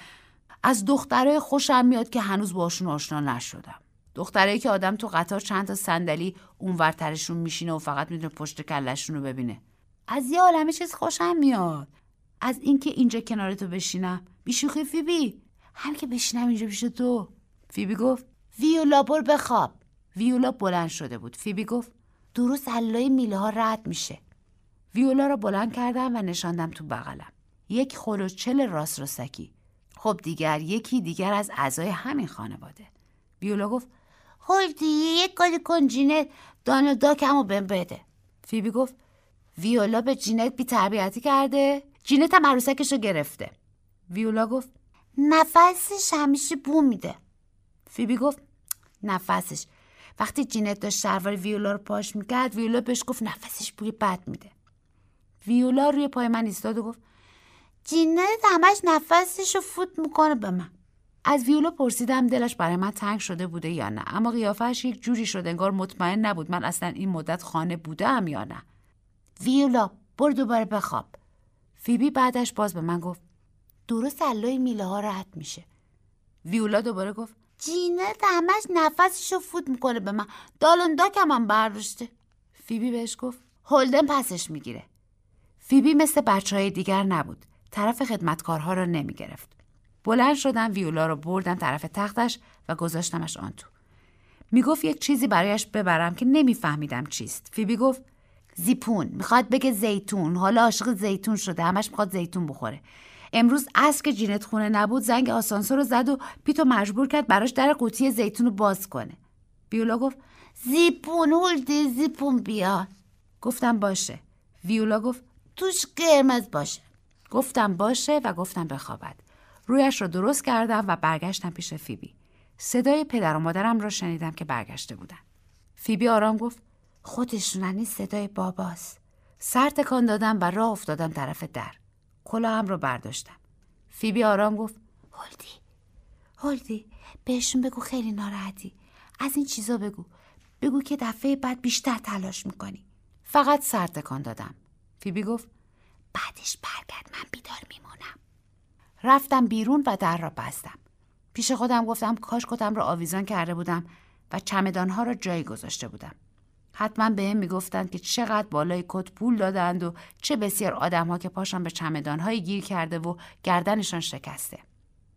از دخترای خوشم میاد که هنوز باشون آشنا نشدم. دخترایی که آدم تو قطار چند تا صندلی اونورترشون میشینه و فقط می‌تونه پشت کلشون رو ببینه. از یه عالمه چیز خوشم میاد. از اینکه اینجا کنار تو بشینم. بیشوخی فیبی؟ هم که بشینم اینجا پیش تو. فیبی گفت ویولا بر بخواب. ویولا بلند شده بود. فیبی گفت درست علای میله ها رد میشه. ویولا را بلند کردم و نشاندم تو بغلم. یک خلوچل راست رستکی خب دیگر یکی دیگر از اعضای همین خانواده. ویولا گفت هولدی یک کاری کن جینت دانلد داکمو بهم بده. فیبی گفت ویولا به جینت بی تربیتی کرده؟ جینت هم عروسکش رو گرفته. ویولا گفت نفسش همیشه بو میده. فیبی گفت نفسش. وقتی جینت داشت شلوار ویولا رو پاش می‌کرد ویولا بهش گفت نفسش بوی بد میده. ویولا روی پای من ایستاد و گفت جینت همش نفسش رو فوت می‌کنه به من. از ویولا پرسیدم دلش برای من تنگ شده بوده یا نه. اما قیافش یک جوری شد انگار مطمئن نبود من اصلا این مدت خانه بودم یا نه. ویولا برو دوباره بخواب. فیبی بعدش باز به من گفت درست علای میله ها رد میشه ویولا دوباره گفت جینت همش نفسش رو فوت می‌کنه به من داکم هم برداشته فیبی بهش گفت هولدن پسش می‌گیره فیبی مثل بچه های دیگر نبود طرف خدمتکارها را نمی گرفت. بلند شدم ویولا رو بردم طرف تختش و گذاشتمش آن تو. می گفت یک چیزی برایش ببرم که نمیفهمیدم چیست. فیبی گفت زیپون. می‌خواد بگه زیتون. حالا عاشق زیتون شده. همش می‌خواد زیتون بخوره. امروز از که جینت خونه نبود. زنگ آسانسور رو زد و پیتو مجبور کرد براش در قوطی زیتون رو باز کنه. ویولا گفت زیپون هولدی زیپون بیا. گفتم باشه. ویولا گفت توش قرمز باشه. گفتم باشه و گفتم بخوابد. رویش را درست کردم و برگشتم پیش فیبی. صدای پدر و مادرم را شنیدم که برگشته بودن. فیبی آرام گفت خودشونن صدای باباست. سر تکان دادم و راه افتادم طرف در. کلاهم رو برداشتم. فیبی آرام گفت هولدی هولدی بهشون بگو خیلی ناراحتی. از این چیزا بگو. بگو که دفعه بعد بیشتر تلاش می‌کنی. فقط سر تکان دادم. فیبی گفت بعدش برگرد من بیدار میمونم. رفتم بیرون و در را بستم. پیش خودم گفتم کاش کتم را آویزان کرده بودم و چمدانها را جایی گذاشته بودم. حتما به هم می‌گفتند که چقدر بالای کت پول دادند و چه بسیار آدمها که پاشان به چمدانهایی گیر کرده و گردنشان شکسته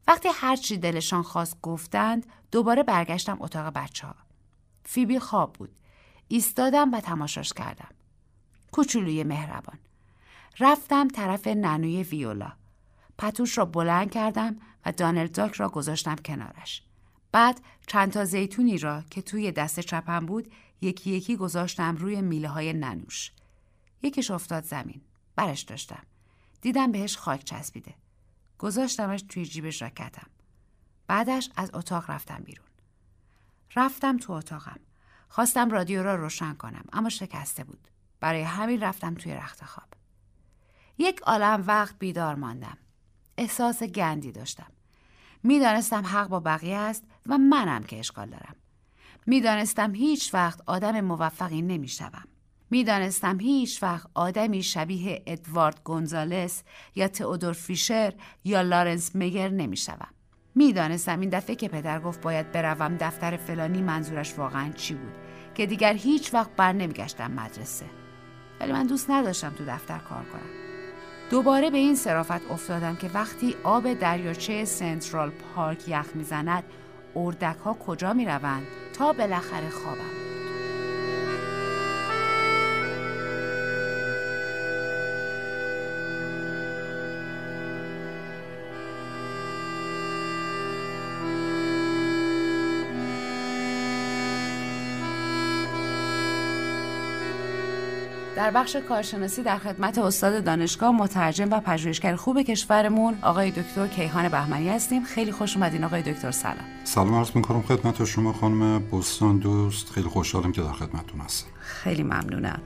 وقتی هر چی دلشان خواست گفتند دوباره برگشتم اتاق بچه ها. فیبی خواب بود ایستادم و تماشاش کردم کوچولوی مهربان رفتم طرف ننوی ویولا. پتوش را بلند کردم و دانل داک را گذاشتم کنارش. بعد چند تا زیتونی را که توی دست چپم بود یکی یکی گذاشتم روی میله های ننوش. یکیش افتاد زمین. برش داشتم. دیدم بهش خاک چسبیده. گذاشتمش توی جیب ژاکتم. بعدش از اتاق رفتم بیرون. رفتم تو اتاقم. خواستم رادیو را روشن کنم اما شکسته بود. برای همین رفتم توی رخت خواب. یک عالم وقت بیدار ماندم. احساس گندی داشتم. می‌دانستم حق با بقیه است و منم که اشکال دارم. می‌دانستم هیچ وقت آدم موفقی نمی‌شوم. می‌دانستم هیچ وقت آدمی شبیه ادوارد گونزالس یا تئودور فیشر یا لارنس میگر نمی‌شوم. می‌دانستم این دفعه که پدر گفت باید بروم دفتر فلانی منظورش واقعا چی بود که دیگر هیچ وقت بر نمیگشتم مدرسه. ولی من دوست نداشتم تو دفتر کار کنم. دوباره به این صرافت افتادم که وقتی آب دریاچه سنترال پارک یخ می‌زند اردک ها کجا می روند تا بالاخره خوابم. در بخش کارشناسی در خدمت استاد دانشگاه مترجم و پژوهشگر خوب کشورمون آقای دکتر کیهان بهمنی هستیم. خیلی خوش اومدین آقای دکتر سلام. سلام عرض می‌کنم خدمت شما خانم بستان دوست. خیلی خوشحالم که در خدمتتون هستم. خیلی ممنونم.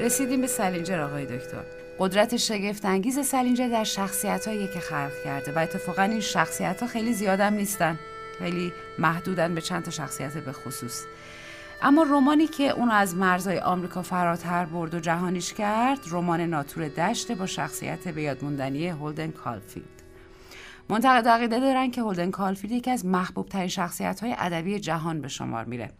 رسیدیم به سلینجر آقای دکتر. قدرت شگفت انگیز سلینجر در شخصیت هایی که خلق کرده و اتفاقا این شخصیت ها خیلی زیادم نیستن. خیلی محدودن به چند تا شخصیت به خصوص. اما رمانی که اون از مرزهای آمریکا فراتر برد و جهانیش کرد رمان ناتور دشت با شخصیت به یادموندنی هولدن کالفیلد. منتقد عقیده دارن که هولدن کالفیلد یکی از محبوب ترین شخصیت های ادبی جهان به شمار میره.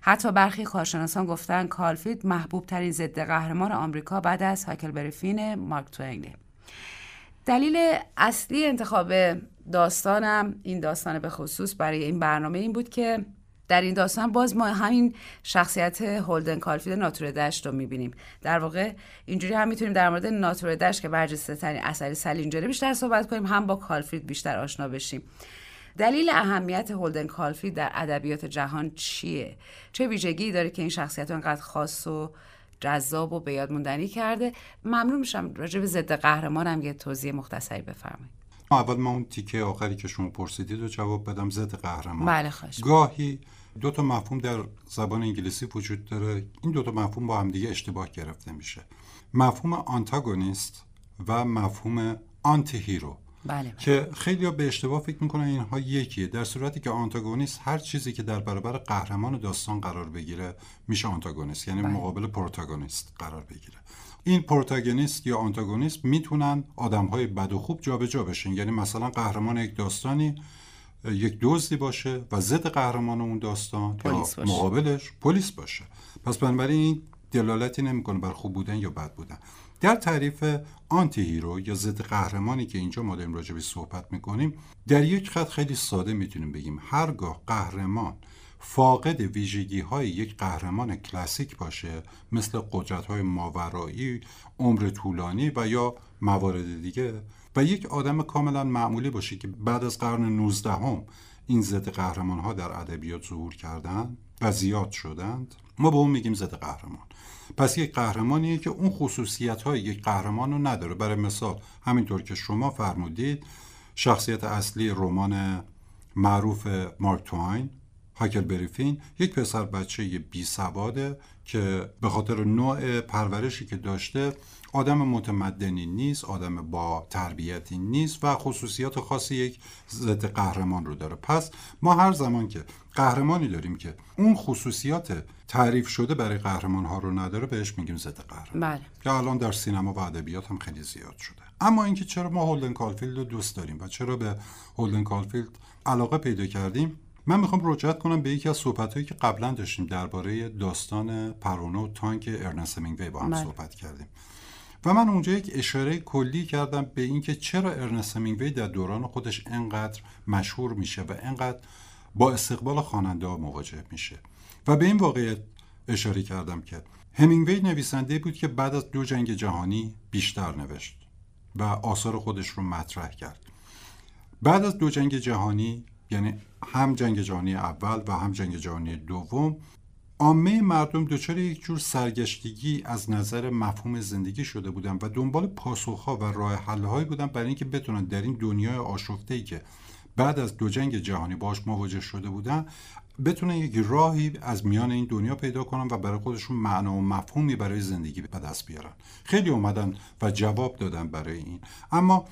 حتی برخی کارشناسان گفتن کالفیلد محبوب ترین ضد قهرمان آمریکا بعد از هاکل بری فین مارک توینه دلیل اصلی انتخاب داستانم این داستان به خصوص برای این برنامه این بود که در این داستان باز ما همین شخصیت هولدن کالفیلد ناتور دشت رو می‌بینیم. در واقع اینجوری هم می‌تونیم در مورد ناتور دشت که برجسته ترین اثر سلینجره بیشتر صحبت کنیم هم با کالفیلد بیشتر آشنا بشیم. دلیل اهمیت هولدن کالفیلد در ادبیات جهان چیه؟ چه ویژگی داره که این شخصیت انقدر خاص و جذاب و به یاد موندنی کرده؟ ممنون میشم راجع به ضد قهرمانم یه توضیح مختصری بفرمایید. اول ما اون تیکه آخری که شما پرسیدید رو جواب بدم ضد قهرمان. بله خواهش گاهی دو تا مفهوم در زبان انگلیسی وجود داره. این دو تا مفهوم با هم دیگه اشتباه گرفته میشه. مفهوم آنتاگونیست و مفهوم آنتی هیرو بله, بله. که خیلی به اشتباه فکر می‌کنن اینها یکیه. در صورتی که آنتاگونیست هر چیزی که در برابر قهرمان داستان قرار بگیره میشه آنتاگونیست یعنی بله. مقابل پروتاگونیست قرار بگیره. این پروتاگونیست یا آنتاگونیست می‌تونن آدم های بد و خوب جابجا بشن. یعنی مثلا قهرمان یک داستانی یک دزدی باشه و ضد قهرمان اون داستان یا مقابلش پلیس باشه. پس بنابراین این دلالتی نمی‌کنه بر خوب بودن یا بد بودن. در تعریف anti-hero یا ضد قهرمانی که اینجا ما داریم راجبش صحبت می‌کنیم در یک خط خیلی ساده می‌تونیم بگیم هرگاه قهرمان فاقد ویژگی های یک قهرمان کلاسیک باشه مثل قدرت های ماورایی، عمر طولانی و یا موارد دیگه و یک آدم کاملا معمولی باشه که بعد از قرن 19 هم این ضد قهرمان ها در ادبیات ظهور کردن و زیاد شدند. ما به اون میگیم ضد قهرمان. پس یک قهرمانیه که اون خصوصیت های یک قهرمان رو نداره. برای مثال همینطور که شما فرمودید شخصیت اصلی رمان معروف مارک توین. هاکل بری فین یک پسر بچه بی سواده که به خاطر نوع پرورشی که داشته آدم متمدنی نیست آدم با تربیتی نیست و خصوصیات خاص یک ضد قهرمان رو داره. پس ما هر زمان که قهرمانی داریم که اون خصوصیات تعریف شده برای قهرمان ها رو نداره بهش میگیم ضد قهرمان. بله. که الان در سینما و ادبیات هم خیلی زیاد شده. اما اینکه چرا ما هولدن کالفیلد رو دوست داریم و چرا به هولدن کالفیلد علاقه پیدا کردیم؟ من می‌خوام رجوع کنم به یکی از صحبت که قبلا داشتیم درباره داستان پروانه و تانک ارنست همینگوی با هم بله. صحبت کردیم. و من اونجا یک اشاره کلی کردم به اینکه چرا ارنست همینگوی در دوران خودش انقدر مشهور میشه و انقدر با استقبال خواننده ها مواجه میشه. و به این واقعیت اشاره کردم که همینگوی نویسنده‌ای بود که بعد از دو جنگ جهانی بیشتر نوشت و آثار خودش رو مطرح کرد. بعد از دو جنگ جهانی یعنی هم جنگ جهانی اول و هم جنگ جهانی دوم. عامه مردم دچار یک جور سرگشتگی از نظر مفهوم زندگی شده بودن و دنبال پاسخها و راه حلهایی بودن برای اینکه بتونن در این دنیای آشفته ای که بعد از دو جنگ جهانی باش مواجه شده بودن بتونن یک راهی از میان این دنیا پیدا کنن و برای خودشون معنا و مفهومی برای زندگی به دست بیارن. خیلی اومدن و جواب دادن برای این. اما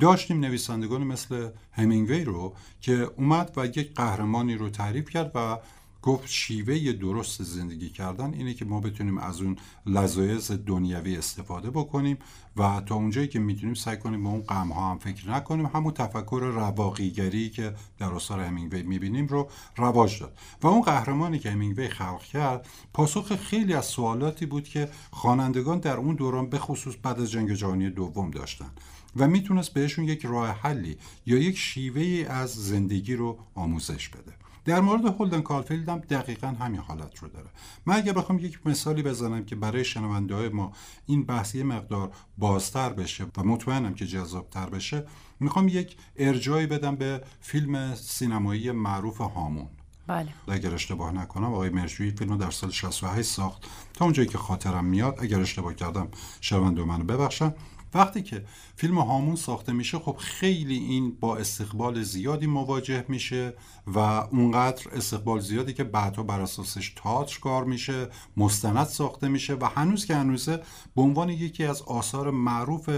داشتیم نویسندگان مثل همینگوی رو که اومد و یک قهرمانی رو تعریف کرد و گفت شیوه درست زندگی کردن اینه که ما بتونیم از اون لذایز دنیوی استفاده بکنیم و تا اونجایی که می‌تونیم سعی کنیم به اون غم ها هم فکر نکنیم همون تفکر رواقیگری که در آثار همینگوی می‌بینیم رو رواج داد. و اون قهرمانی که همینگوی خلق کرد پاسخ خیلی از سوالاتی بود که خوانندگان در اون دوران به خصوص بعد از جنگ جهانی دوم داشتن. و می‌تونست بهشون یک راه حلی یا یک شیوه از زندگی رو آموزش بده. در مورد هولدن کالفیلد هم دقیقا همین حالت رو داره. من اگر بخوام یک مثالی بزنم که برای شنونده های ما این بحث یه مقدار بازتر بشه و مطمئنم که جذابتر بشه می‌خوام یک ارجاعی بدم به فیلم سینمایی معروف هامون. بله. اگر اشتباه نکنم آقای مهرجویی فیلم در سال 68 ساخت. تا اونجایی که خاطرم میاد اگر اشتباه کردم شنونده منو ببخشن. وقتی که فیلم هامون ساخته میشه خب خیلی این با استقبال زیادی مواجه میشه و اونقدر استقبال زیادی که بعدها بر اساسش کار میشه مستند ساخته میشه و هنوز که هنوزه به عنوان یکی از آثار معروف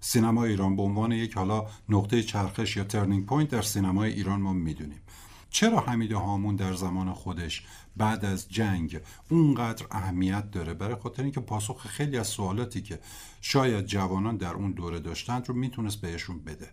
سینما ایران به عنوان یک حالا نقطه چرخش یا turning point در سینمای ایران ما می‌دونیم. چرا حمید هامون در زمان خودش بعد از جنگ اونقدر اهمیت داره؟ برای خاطر اینکه پاسخ خیلی از سوالاتی که شاید جوانان در اون دوره داشتند رو می‌تونست بهشون بده.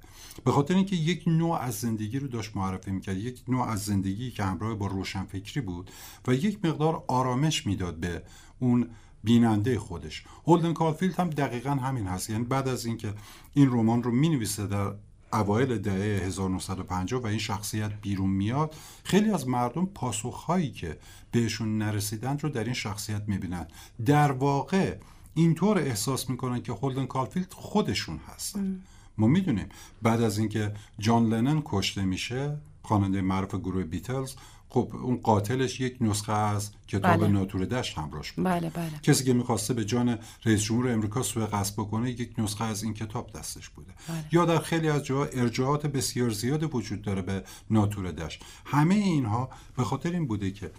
به خاطر اینکه یک نوع از زندگی رو داشت معرفی می‌کرد یک نوع از زندگی که همراه با روشنفکری بود و یک مقدار آرامش می‌داد به اون بیننده خودش. هولدن کارفیلد هم دقیقا همین هست. یعنی بعد از اینکه این رمان رو می‌نویسه در اوایل دهه 1950 و این شخصیت بیرون میاد خیلی از مردم پاسخهایی که بهشون نرسیدند رو در این شخصیت می‌بینند در واقع اینطور احساس می‌کنن که هولدن کالفیلد خودشون هستن ما می‌دونیم بعد از اینکه جان لنن کشته میشه خواننده معروف گروه بیتلز خب اون قاتلش یک نسخه از کتاب بله. ناتور دشت همراهش بود بله بله. کسی که می‌خواسته به جان رئیس جمهور امریکا سوء قصد بکنه یک نسخه از این کتاب دستش بوده بله. یا در خیلی از جاها ارجاعات بسیار زیاد وجود داره به ناتور دشت همه اینها به خاطر این بوده که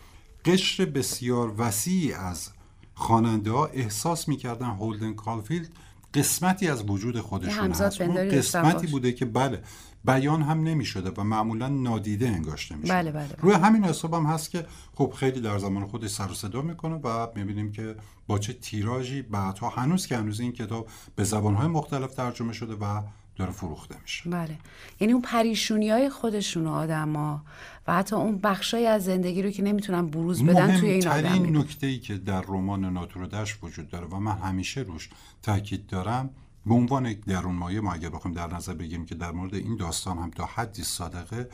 قشر بسیار وسیعی از خواننده ها احساس می‌کردن هولدن کالفیلد قسمتی از وجود خودشون هست. اون قسمتی بوده که بله بیان هم نمی شده و معمولا نادیده انگاشته می بله بله, بله. روی همین حساب هم هست که خب خیلی در زمان خودش سر و صدا می‌کنه و می‌بینیم که با چه تیراژی بعدها هنوز که هنوز این کتاب به زبانهای مختلف ترجمه شده و داره فروخته میشه. بله. یعنی اون پریشونی های خودشون آدما و حتی اون بخشای از زندگی رو که نمی‌تونن بروز بدن توی این آدم مهمترین نکته ای که در رمان ناتورودش وجود داره و من همیشه روش تاکید دارم به عنوان درون مایه ما اگر بخوایم در نظر بگیریم که در مورد این داستان هم تا حدی صادقه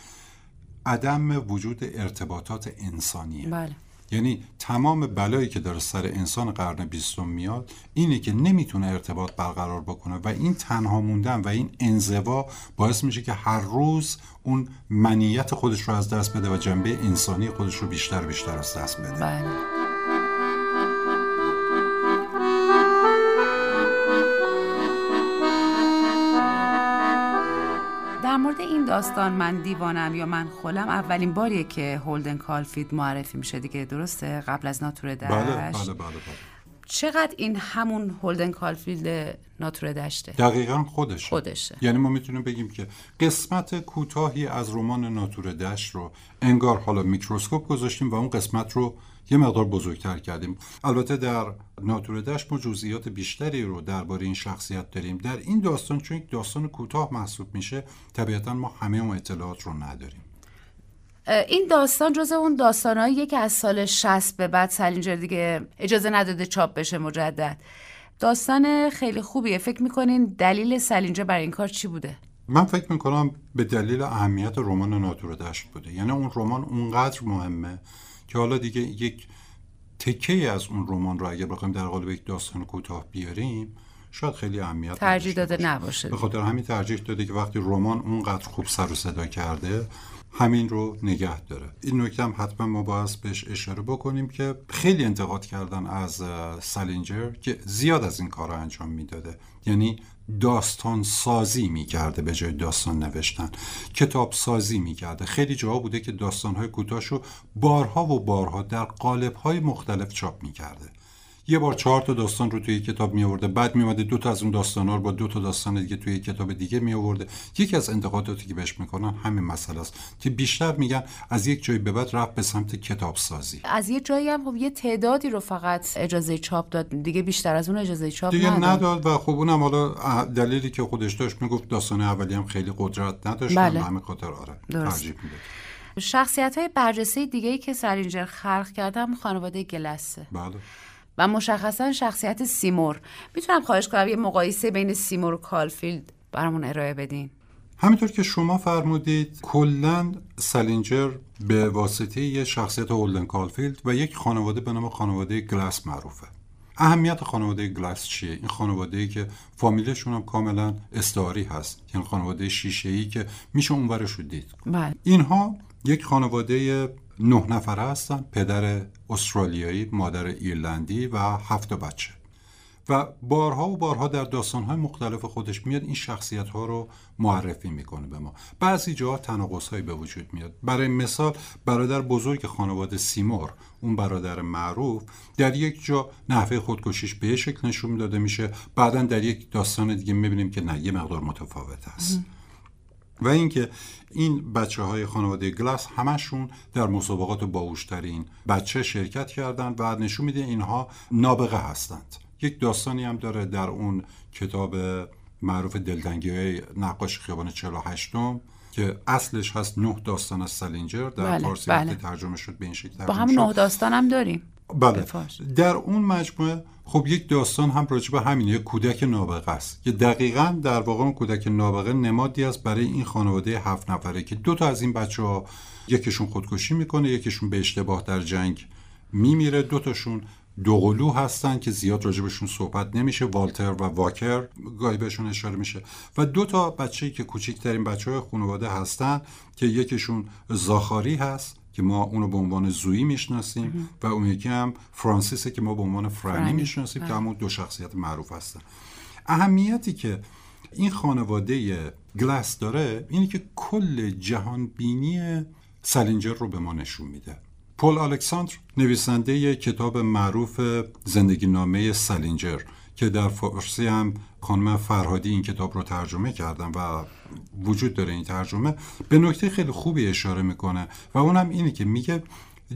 عدم وجود ارتباطات انسانیه بله. یعنی تمام بلایی که داره سر انسان قرن بیستم میاد اینه که نمی‌تونه ارتباط برقرار بکنه و این تنها موندن و این انزوا باعث میشه که هر روز اون منیت خودش رو از دست بده و جنبه انسانی خودش رو بیشتر بیشتر از دست بده بله. داستان من دیوانم یا من خولم اولین باریه که هولدن کالفیلد معرفی میشه دیگه درسته؟ قبل از ناتور دشت. بله بله بله, بله. چقدر این همون هولدن کالفیلد ناتور دشته؟ دقیقا خودشه. خودشه. یعنی ما می‌تونیم بگیم که قسمت کوتاهی از رمان ناتور دشت رو انگار حالا میکروسکوپ گذاشتیم و اون قسمت رو یه مقدار بزرگتر کردیم. البته در ناتوردش ما جزئیات بیشتری رو درباره این شخصیت داریم. در این داستان چون یک داستان کوتاه محسوب میشه طبیعتا ما همه اون اطلاعات رو نداریم. این داستان جز اون داستانهایی که از سال 60 به بعد سلینجر دیگه اجازه نداده چاپ بشه مجدد. داستان خیلی خوبیه. فکر می‌کنین دلیل سلینجر برای این کار چی بوده؟ من فکر می‌کنم به دلیل اهمیت رمان ناتوردشت بوده. یعنی اون رمان اونقدر مهمه که حالا دیگه یک تکه از اون رمان رو اگر بخوایم در قالب یک داستان کوتاه بیاریم شاید خیلی اهمیت ترجیح داده نباشه. به خاطر همین ترجیح داده که وقتی رمان اونقدر خوب سر و صدا کرده همین رو نگه داره. این نکته هم حتما ما باید بهش اشاره بکنیم که خیلی انتقاد کردن از سالینجر که زیاد از این کار رو انجام می‌داده. یعنی داستان سازی می‌کرده به جای داستان نوشتن. کتاب سازی می‌کرده. خیلی جاها بوده که داستانهای کوتاهشو بارها و بارها در قالبهای مختلف چاپ می‌کرده. یه بار چهار تا داستان رو توی کتاب می آورده بعد می دو تا از اون داستانا رو با دو تا داستان دیگه توی کتاب دیگه می آورده یکی از انتقاداتی که بهش می‌کنن همین مسئله است که بیشتر میگن از یک جایی به بعد رفت به سمت کتاب سازی از یه جایی هم خب یه تعدادی رو فقط اجازه چاپ داد. دیگه بیشتر از اون اجازه چاپ دیگه نداد, نداد و خب اونم حالا دلیلی که خودش داشت می‌گفت داستان اولی هم خیلی قدرت نداشت. بله. همین خاطر آره ترجیح شخصیت های برجسته دیگه ای که سلینجر خلق کرده خانواده گلسه. بله. و مشخصا شخصیت سیمور می‌تونم خواهش کنم یه مقایسه بین سیمور و کالفیلد برامون ارائه بدین. همینطور که شما فرمودید کلا سالینجر به واسطه یه شخصیت هولدن کالفیلد و یک خانواده به نام خانواده گلاس معروفه. اهمیت خانواده گلاس چیه؟ این خانواده ای که فامیلشون هم کاملا استعاری هست. یعنی خانواده شیشه ای که میشه اونورش رو دید. بله. اینها یک خانواده نه نفره هستن پدر استرالیایی مادر ایرلندی و هفت بچه. و بارها و بارها در داستانهای مختلف خودش میاد این شخصیت ها رو معرفی می‌کنه به ما. بعضی جاها تناقض هایی به وجود میاد. برای مثال برادر بزرگ خانواده سیمور اون برادر معروف در یک جا نحوه خودکشیش به شکل نشون داده میشه. بعدا در یک داستان دیگه می‌بینیم که نه یه مقدار متفاوت هست. و اینکه این بچه های خانواده گلاس همشون در مسابقات باوشترین بچه شرکت کردند و نشون میده اینها نابغه هستند. یک داستانی هم داره در اون کتاب معروف دلتنگی های نقاش خیابان 48 که اصلش هست نه داستان از سلینجر. در بله، فارسی بله. ترجمه شد به این شکل با هم نه داستان هم داریم. بله. در اون مجموعه خب یک داستان هم راجع به همینه یک کودک نابغه است. که دقیقا در واقع اون کودک نابغه نمادی است برای این خانواده هفت نفره که دو تا از این بچه ها یکیشون خودکشی می‌کنه یکیشون به اشتباه در جنگ میمیره. دو تاشون دوقلو هستن که زیاد راجبشون صحبت نمیشه. والتر و واکر گاهی بهشون اشاره میشه. و دو تا بچه که کوچکترین بچه های خانواده هستن که یکیشون زاخاری هست. که ما اونو به عنوان زویی می‌شناسیم و اون یکی هم فرانسیسه که ما به عنوان فرانی می‌شناسیم که. همون دو شخصیت معروف هستن. اهمیتی که این خانواده گلاس داره اینه که کل جهان بینی سلینجر رو به ما نشون میده. پل الکساندر نویسنده کتاب معروف زندگی نامه سلینجر که در فارسی هم خانم فرهادی این کتاب رو ترجمه کردن و وجود داره این ترجمه به نکته خیلی خوبی اشاره می‌کنه و اونم اینه که میگه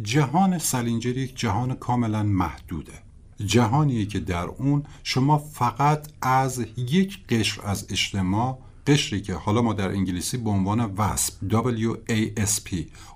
جهان سلینجر یک جهان کاملا محدوده. جهانیه که در اون شما فقط از یک قشر از اجتماع قشری که حالا ما در انگلیسی به عنوان واسپ W-A-S-P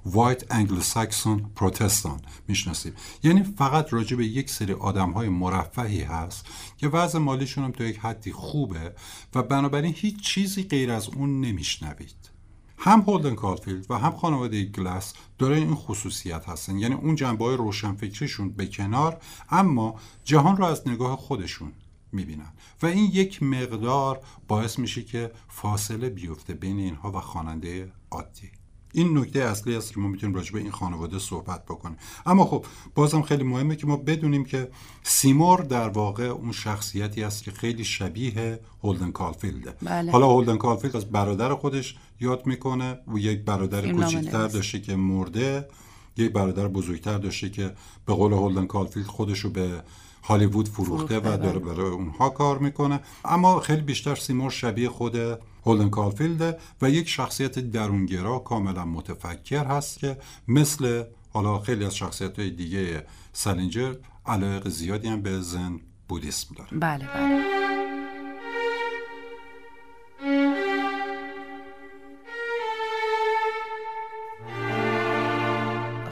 White Anglo-Saxon Protestant می‌شناسیم. یعنی فقط راجع به یک سری آدم های مرفهی هست که وضع مالیشون هم تا یک حدی خوبه و بنابراین هیچ چیزی غیر از اون نمیشنوید. هم هولدن کارفیلد و هم خانواده گلاس داره این خصوصیت هستن. یعنی اون جنبه های روشنفکریشون به کنار اما جهان رو از نگاه خودشون می‌بینن. و این یک مقدار باعث میشه که فاصله بیفته بین اینها و خواننده عادی. این نکته اصلی است که ما می‌تونیم راجع به این خانواده صحبت بکنیم. اما خب بازم خیلی مهمه که ما بدونیم که سیمور در واقع اون شخصیتی است که خیلی شبیه هولدن کالفیلده. بله. حالا هولدن کالفیلد از برادر خودش یاد می‌کنه. و یک برادر کوچکتر داشته که مرده. یک برادر بزرگتر داشته که به قول هولدن کالفیلد خودش رو به هالیوود فروخته و داره. برای اونها کار می‌کنه. اما خیلی بیشتر سیمور شبیه خود هولدن کالفیلد و یک شخصیت درونگرا کاملا متفکر هست که مثل حالا خیلی از شخصیت های دیگه سلینجر علاقه زیادی هم به ذن بودیسم داره. بله بله.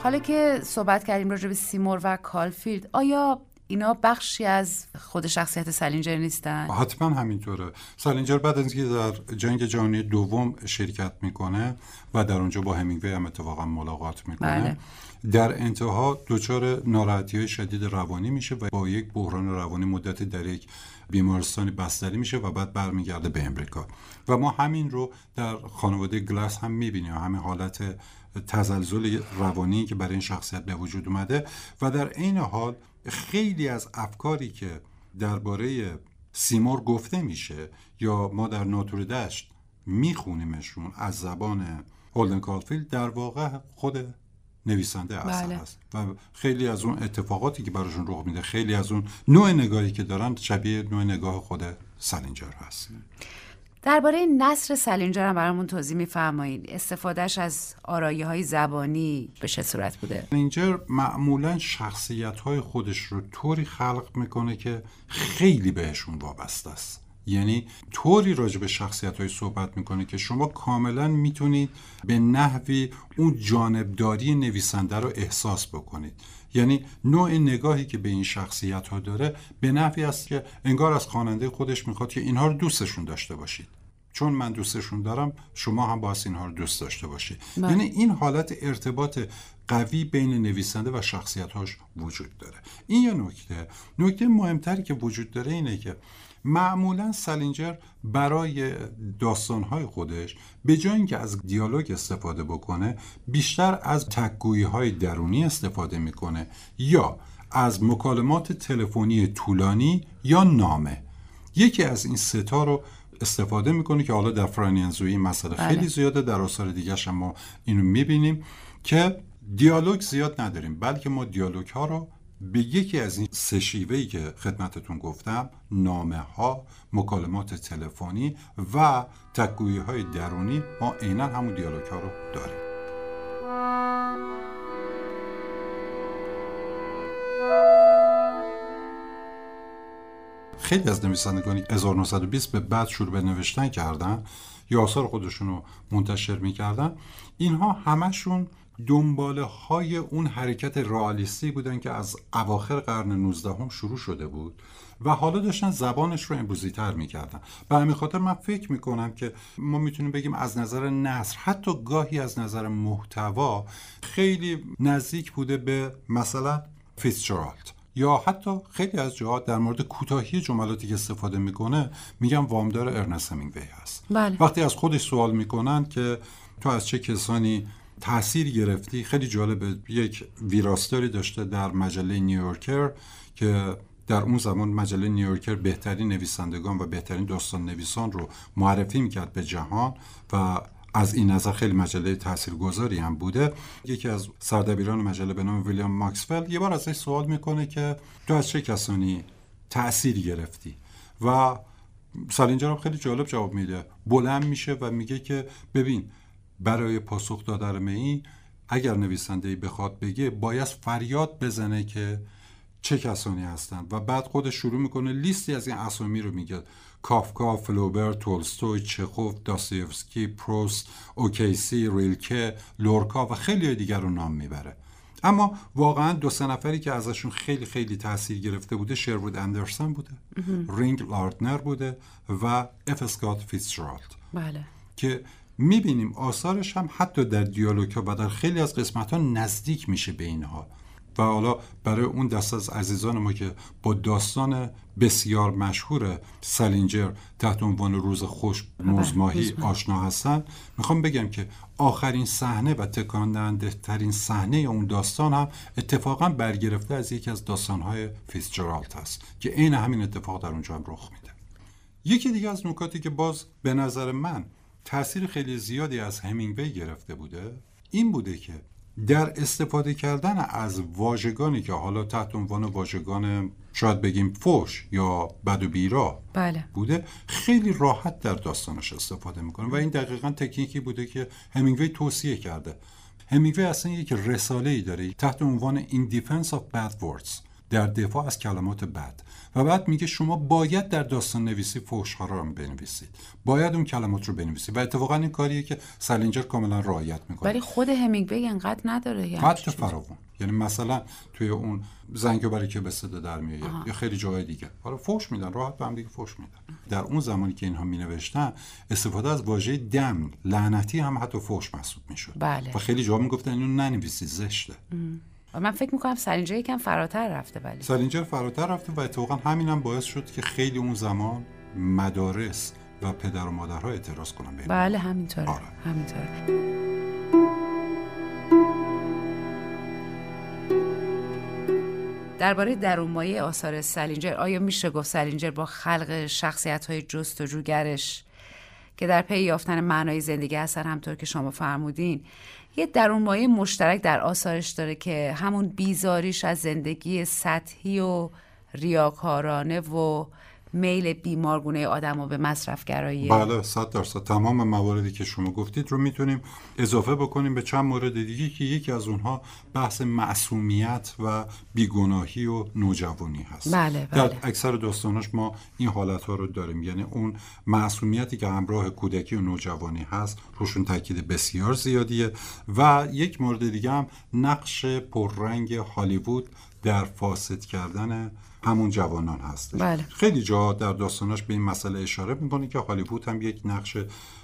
حالا که صحبت کردیم راجع به سیمور و کالفیلد آیا اینا بخشی از خود شخصیت سالینجر نیستن. حتما همینطوره. سالینجر بعد از اینکه در جنگ جهانی دوم شرکت می‌کنه و در اونجا با همینگوی هم اتفاقا ملاقات می‌کنه بله. در انتها دچار ناراحتی های شدید روانی میشه و با یک بحران روانی مدت در یک بیمارستانی بستری میشه و بعد برمیگرده به امریکا. و ما همین رو در خانواده گلاس هم می‌بینیم. همین حالت تزلزل روانی که برای این شخصیت به وجود اومده و در عین حال خیلی از افکاری که درباره سیمور گفته میشه یا ما در ناتور دشت میخونیمشون از زبان هولدن کالفیلد در واقع خود نویسنده اصلا بله. هست و خیلی از اون اتفاقاتی که براشون رخ میده خیلی از اون نوع نگاهی که دارن شبیه نوع نگاه خود سالینجر هست درباره نصر سلینجر هم برامون توضیح میفرمایید. استفادهش از آرایه های زبانی به چه صورت بوده؟ سلینجر معمولا شخصیت های خودش رو طوری خلق می‌کنه که خیلی بهشون وابسته است. یعنی طوری راجع به شخصیت های صحبت می‌کنه که شما کاملا می‌تونید به نحوی اون جانبداری نویسنده رو احساس بکنید. یعنی نوع نگاهی که به این شخصیت ها داره به نحوی است که انگار از خواننده خودش می‌خواد که اینها رو دوستشون داشته باشید. چون من دوستشون دارم شما هم باید اینها رو دوست داشته باشید. بله. یعنی این حالت ارتباط قوی بین نویسنده و شخصیت هاش وجود داره. این یه نکته. نکته مهمتری که وجود داره اینه که معمولا سلینجر برای داستانهای خودش به جای اینکه از دیالوگ استفاده بکنه بیشتر از تکگویی های درونی استفاده می‌کنه یا از مکالمات تلفنی طولانی یا نامه یکی از این ستا رو استفاده می‌کنه که حالا در فرانینزوی این مسئله بله. خیلی زیاده در آثار دیگه ما اینو می‌بینیم که دیالوگ زیاد نداریم بلکه ما دیالوگ ها رو به یکی از این سه شیوهی که خدمتتون گفتم نامه ها مکالمات تلفنی و تکگویی های درونی ما عینا همون دیالوگ ها رو داریم. خیلی از نویسندگانی 1920 به بعد شروع به نوشتن کردن یا آثار خودشون رو منتشر می‌کردن. اینها همشون دنباله های اون حرکت رئالیستی بودن که از اواخر قرن 19 هم شروع شده بود و حالا داشتن زبانش رو امروزی تر می‌کردن. به همین خاطر من فکر می‌کنم که ما می‌تونیم بگیم از نظر نصر حتی گاهی از نظر محتوا خیلی نزدیک بوده به مثلا فیتزجرالد. یا حتی خیلی از جاها در مورد کوتاهی جملاتی که استفاده می‌کنه میگم وامدار ارنست همینگوی هست. بله. وقتی از خودش سوال می‌کنن که تو از چه کسانی تاثیر گرفتی. خیلی جالبه یک ویراستاری داشته در مجله نیویورکر که در اون زمان مجله نیویورکر بهترین نویسندگان و بهترین داستان نویسان رو معرفی می‌کرد به جهان و از این نظر خیلی مجله تاثیرگذاری هم بوده. یکی از سردبیران مجله به نام ویلیام ماکسفل یه بار ازش سوال می‌کنه که تو از چه کسانی تأثیر گرفتی؟ و سالینجر هم خیلی جالب جواب میده. بلند میشه و میگه که ببین برای پاسخ دادن ای اگر نویسنده ای بخواد بگه باید فریاد بزنه که چه کسانی هستن و بعد خودش شروع می‌کنه لیستی از این اسامی رو میگه. کافکا، فلوبر، تولستوی، چخوف، داستایوفسکی، پروست، اوکیسی، ریلکه، لورکا و خیلی دیگر رو نام می‌بره. اما واقعا دو سه نفری که ازشون خیلی خیلی تاثیر گرفته بوده شروود اندرسون بوده رینگ لاردنر بوده و اف اسکات فیتزجرالد بله. که می‌بینیم آثارش هم حتی در دیالوگ ها و در خیلی از قسمت ها نزدیک میشه به اینها. و حالا برای اون دست از عزیزان ما که با داستان بسیار مشهور سلینجر تحت عنوان روز خوش موزماهی آشنا هستن می‌خوام بگم که آخرین صحنه و تکان دهنده ترین صحنه اون داستان هم اتفاقا برگرفته از یکی از داستانهای فیتزجرالد هست که عین همین اتفاق در اونجا هم رخ میده. یکی دیگه از نکاتی که باز به نظر من تاثیر خیلی زیادی از همینگوی گرفته بوده؟ این بوده که در استفاده کردن از واژگانی که حالا تحت عنوان واژگان شاید بگیم فوش یا بد و بیرا بله. بوده خیلی راحت در داستانش استفاده می‌کنه و این دقیقا تکنیکی بوده که همینگوی توصیه کرده. همینگوی اصلا یک رساله ای داره تحت عنوان In Defense of Bad Words. در دفاع از کلمات بد. و بعد میگه شما باید در داستان نویسی فوش ها رو بنویسید. باید اون کلمات رو بنویسید. و اتفاقا این کاریه که سلینجر کاملا رعایت می‌کنه. ولی خود همینگوی انقدر نداره یعنی حتی فراوون یعنی مثلا توی اون زنگ برای که به صدا در میاد یا خیلی جای دیگه. حالا فوش میدن راحت به هم دیگه فوش میدن. در اون زمانی که اینها می نوشتن استفاده از واژه دم لعنتی هم حتی فوش محسوب می‌شد. بله. و خیلی جا می‌گفتن اینو ننویسید زشته. من فکر می‌کنم سلینجر یکم فراتر رفته ولی. سالینجر فراتر رفته و اتفاقا همین هم باعث شد که خیلی اون زمان مدارس و پدر و مادرها اعتراض کنن به بله همینطوره. آره. همینطوره. درباره درونمایه آثار سلینجر آیا میشه گفت سلینجر با خلق شخصیت های جستجوگرش که در پی یافتن معنای زندگی هستن همطور که شما فرمودین یه درونمایه مشترک در آثارش داره که همون بیزاریش از زندگی سطحی و ریاکارانه و میل بیمارگونه آدم و به مصرف گرایی بله صد درصد. تمام مواردی که شما گفتید رو می‌تونیم اضافه بکنیم به چند مورد دیگه که یکی از اونها بحث معصومیت و بیگناهی و نوجوانی هست. بله، در بله. اکثر داستاناش ما این حالت ها رو داریم. یعنی اون معصومیتی که همراه کودکی و نوجوانی هست روشون تاکید بسیار زیادیه. و یک مورد دیگه هم نقش پررنگ هالیوود در فاسد کردن همون جوانان هستش. بله. خیلی جا در داستاناش به این مسئله اشاره می‌کنه که هالیوود هم یک نقش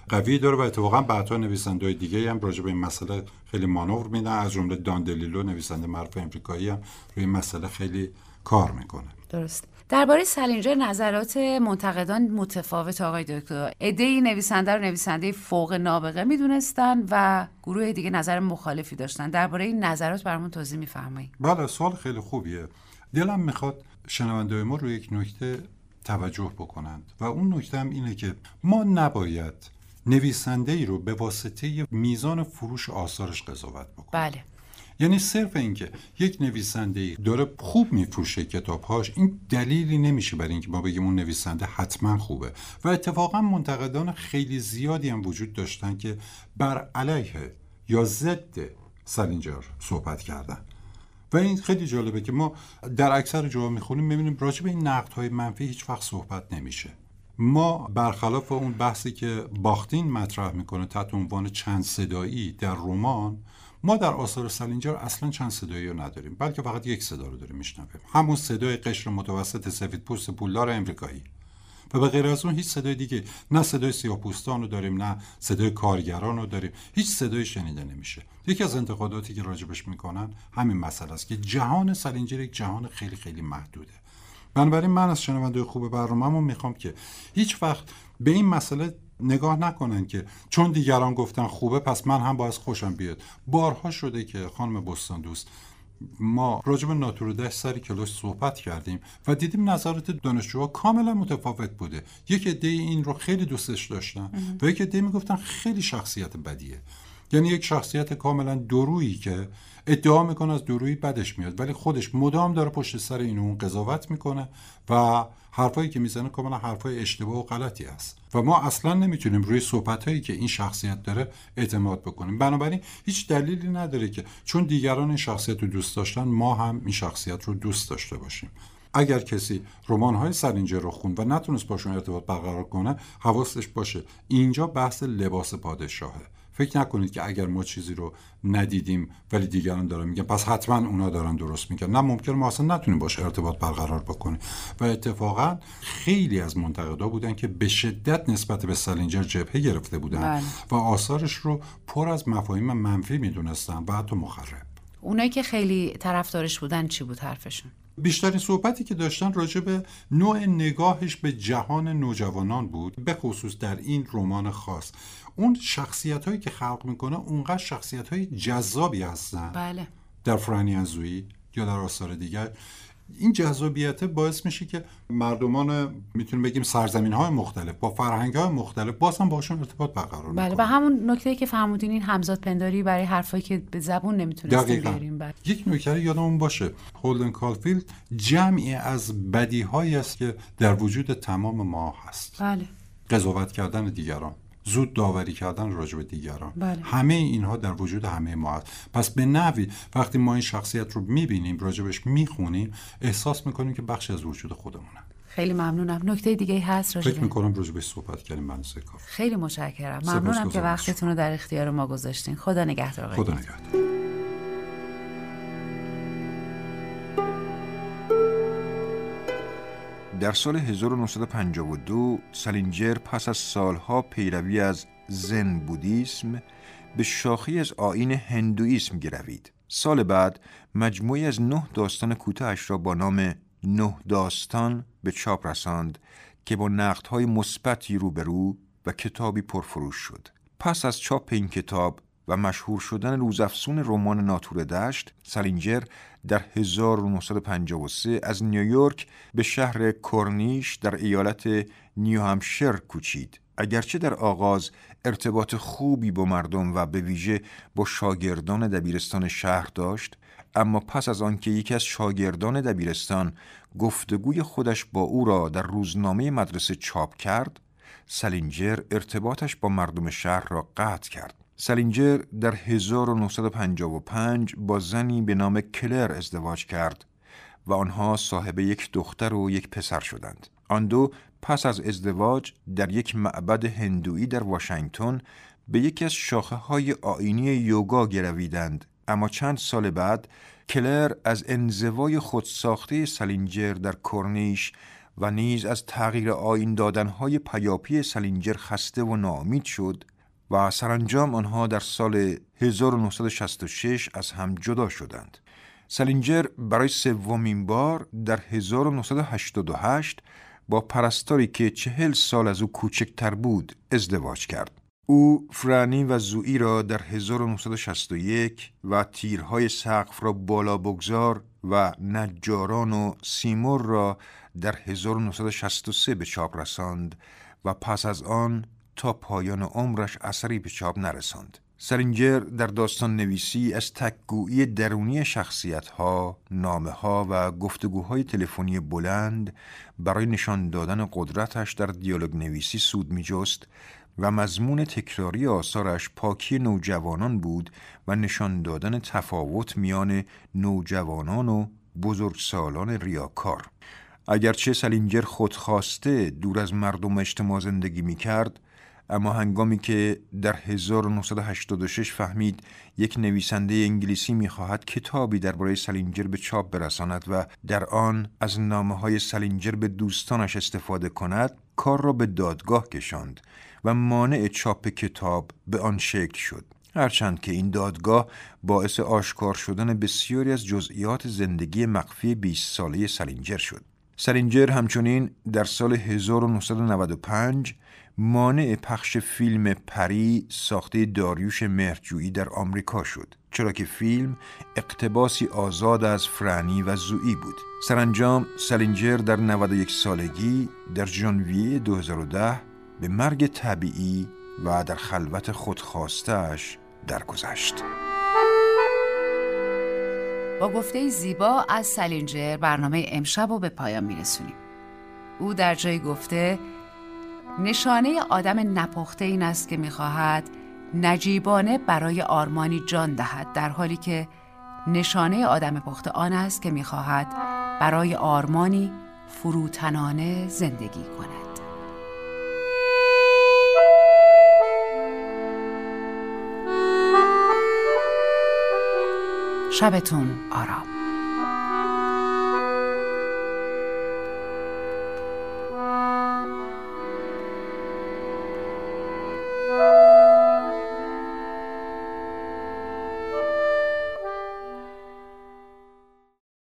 قوی داره و اتفاقا بعدها نویسنده دیگه هم راجع به این مسئله خیلی مانور میدن. از جمله دان دلیلو نویسنده معروف امریکایی هم روی این مسئله خیلی کار می‌کنه. درست. درباره سلینجر نظرات منتقدان متفاوت آقای دکتر. عدهای نویسنده رو نویسنده فوق نابغه می‌دونستن و گروه دیگه نظر مخالفی داشتن. درباره این نظرات برامون توضیح میفرمایید. بله سوال خیلی خوبیه. دلم می‌خواد شنونده ما رو یک نکته توجه بکنند و اون نکته هم اینه که ما نباید نویسنده ای رو به واسطه میزان فروش آثارش قضاوت بکنیم. بله. یعنی صرف اینکه یک نویسنده ای داره خوب میفروشه کتابهاش این دلیلی نمیشه برای اینکه ما بگیم اون نویسنده حتما خوبه. و اتفاقا منتقدان خیلی زیادی هم وجود داشتن که بر علیه یا ضد سلینجر صحبت کردن. و این خیلی جالبه که ما در اکثر جاها می‌خونیم می‌بینیم راجع به این نقد های منفی هیچ وقت صحبت نمیشه. ما برخلاف اون بحثی که باختین مطرح می‌کنه تحت عنوان چند صدایی در رمان ما در آثار سلینجر اصلا چند صدایی رو نداریم بلکه فقط یک صدا رو داریم میشنویم. همون صدای قشر متوسط سفید پوست پولدار امریکایی. و به غیر از اون هیچ صدای دیگه. نه صدای سیاه‌پوستان رو داریم نه صدای کارگران رو داریم. هیچ صدای شنیده نمیشه. یکی از انتقاداتی که راجبش می‌کنن همین مسئله است که جهان سلینجر یک جهان خیلی خیلی محدوده. بنابراین من از شنونده خوب برنامه‌مون می‌خوام که هیچ وقت به این مسئله نگاه نکنن که چون دیگران گفتن خوبه پس من هم باید خوشم بیاد. بارها شده که خانم بستان دوست ما راجع به ناتورودش سری کلاس صحبت کردیم و دیدیم نظرات دانشجوها کاملا متفاوت بوده. یک عده این رو خیلی دوستش داشتن و یک عده می‌گفتن خیلی شخصیت بدیه. یعنی یک شخصیت کاملا درویی که ادعا می‌کنه از درویی بدش میاد. ولی خودش مدام داره پشت سر این اون قضاوت می‌کنه و حرفایی که می‌زنه کاملا حرفای اشتباه و غلطی است و ما اصلا نمی‌تونیم روی صحبت هایی که این شخصیت داره اعتماد بکنیم. بنابراین هیچ دلیلی نداره که چون دیگران این شخصیت رو دوست داشتن ما هم این شخصیت رو دوست داشته باشیم. اگر کسی رمان های سرینجر رو خوند و نتونست باشون ارتباط برقرار کنه حواستش باشه. اینجا بحث لباس پادشاهه. فکر نکنید که اگر ما چیزی رو ندیدیم ولی دیگران دارن میگن پس حتما اونا دارن درست میگن نه ممکن ما اصلا نتونیم باش ارتباط برقرار بکنیم. و اتفاقا خیلی از منتقدا بودن که به شدت نسبت به سالینجر جبهه گرفته بودن بله. و آثارش رو پر از مفاهیم منفی می‌دونستن و حتی مخرب. اونایی که خیلی طرفدارش بودن چی بود حرفشون؟ بیشترین صحبتی که داشتن راجع به نوع نگاهش به جهان نوجوانان بود به خصوص در این رمان خاص. اون شخصیت هایی که خلق می‌کنه اونقدر شخصیت های جذابی هستن. بله. در فرانی ازویی یا در آثار دیگر. این جذابیت باعث میشه که مردمان می‌تونیم بگیم سرزمین های مختلف با فرهنگ های مختلف باز هم باشون ارتباط برقرار بله و همون نکته که فهمودین این همزاد پنداری برای حرفایی که به زبون نمی‌تونستیم دقیقا. بیاریم بله. یک نکته یادمون باشه. هولدن کالفیلد جمعی از بدی است که در وجود تمام ما هست. بله. قضاوت کردن دیگران. زود داوری کردن راجع به دیگران. بله. همه اینها در وجود همه ما هست. پس به نوی وقتی ما این شخصیت رو می‌بینیم راجبش می‌خونیم احساس می‌کنیم که بخشی از وجود خودمونه. خیلی ممنونم. نکته دیگه هست راجع فکر می‌کنم راجبش صحبت کردیم من کافی خیلی متشکرم. سپاسگزارم. ممنونم که وقتتون رو در اختیار ما گذاشتین. خدا نگهدار. خدا نگهدار. در سال 1952 سالینجر پس از سالها پیروی از زن بودیسم به شاخی از آین هندویسم گروید. سال بعد مجموعی از نه داستان کوتاهش را با نام نه داستان به چاپ رساند که با نقدهای مثبتی روبرو و کتابی پرفروش شد. پس از چاپ این کتاب و مشهور شدن روزافزون رمان ناتور دشت سالینجر در 1953 از نیویورک به شهر کورنیش در ایالت نیو همشر کوچید اگرچه در آغاز ارتباط خوبی با مردم و به ویژه با شاگردان دبیرستان شهر داشت اما پس از آنکه یکی از شاگردان دبیرستان گفتگوی خودش با او را در روزنامه مدرسه چاپ کرد سالینجر ارتباطش با مردم شهر را قطع کرد. سالینجر در 1955 با زنی به نام کلر ازدواج کرد و آنها صاحب یک دختر و یک پسر شدند. آن دو پس از ازدواج در یک معبد هندویی در واشنگتن به یکی از شاخه های آینی یوگا گرویدند اما چند سال بعد کلر از انزوای خودساخته سالینجر در کرنیش و نیز از تغییر آین دادنهای پیاپی سالینجر خسته و ناامید شد و سرانجام آنها در سال 1966 از هم جدا شدند. سالینجر برای سومین بار در 1988 با پرستاری که چهل سال از او کوچکتر بود ازدواج کرد. او فرانی و زوئی را در 1961 و تیرهای سقف را بالا بگذار و نجاران و سیمور را در 1963 به چاپ رساند و پس از آن تا پایان عمرش اثری به چاپ نرساند. سرینجر در داستان نویسی از تکگویی درونی شخصیت ها، نامه ها و گفتگوهای تلفنی بلند برای نشان دادن قدرتش در دیالوگ نویسی سود می جست و مضمون تکراری آثارش پاکی نوجوانان بود و نشان دادن تفاوت میان نوجوانان و بزرگسالان ریاکار. اگرچه سلینجر خودخواسته دور از مردم اجتماع زندگی می کرد، اما هنگامی که در 1986 فهمید یک نویسنده انگلیسی می‌خواهد کتابی درباره سلینجر به چاپ برساند و در آن از نامه های سلینجر به دوستانش استفاده کند کار را به دادگاه کشاند و مانع چاپ کتاب به آن شکل شد. هرچند که این دادگاه باعث آشکار شدن بسیاری از جزئیات زندگی مخفی 20 ساله سلینجر شد. سلینجر همچنین در سال 1995 مانع پخش فیلم پری ساخته داریوش مهرجویی در آمریکا شد چرا که فیلم اقتباسی آزاد از فرانی و زویی بود سرانجام سلینجر در 91 سالگی در ژانویه 2010 به مرگ طبیعی و در خلوت خودخواستهش درگذشت. با گفته زیبا از سلینجر برنامه امشب رو به پایان میرسونیم. او در جای گفته نشانه آدم نپخته این است که می‌خواهد نجیبانه برای آرمانی جان دهد در حالی که نشانه آدم پخته آن است که می‌خواهد برای آرمانی فروتنانه زندگی کند. شبتون آرام.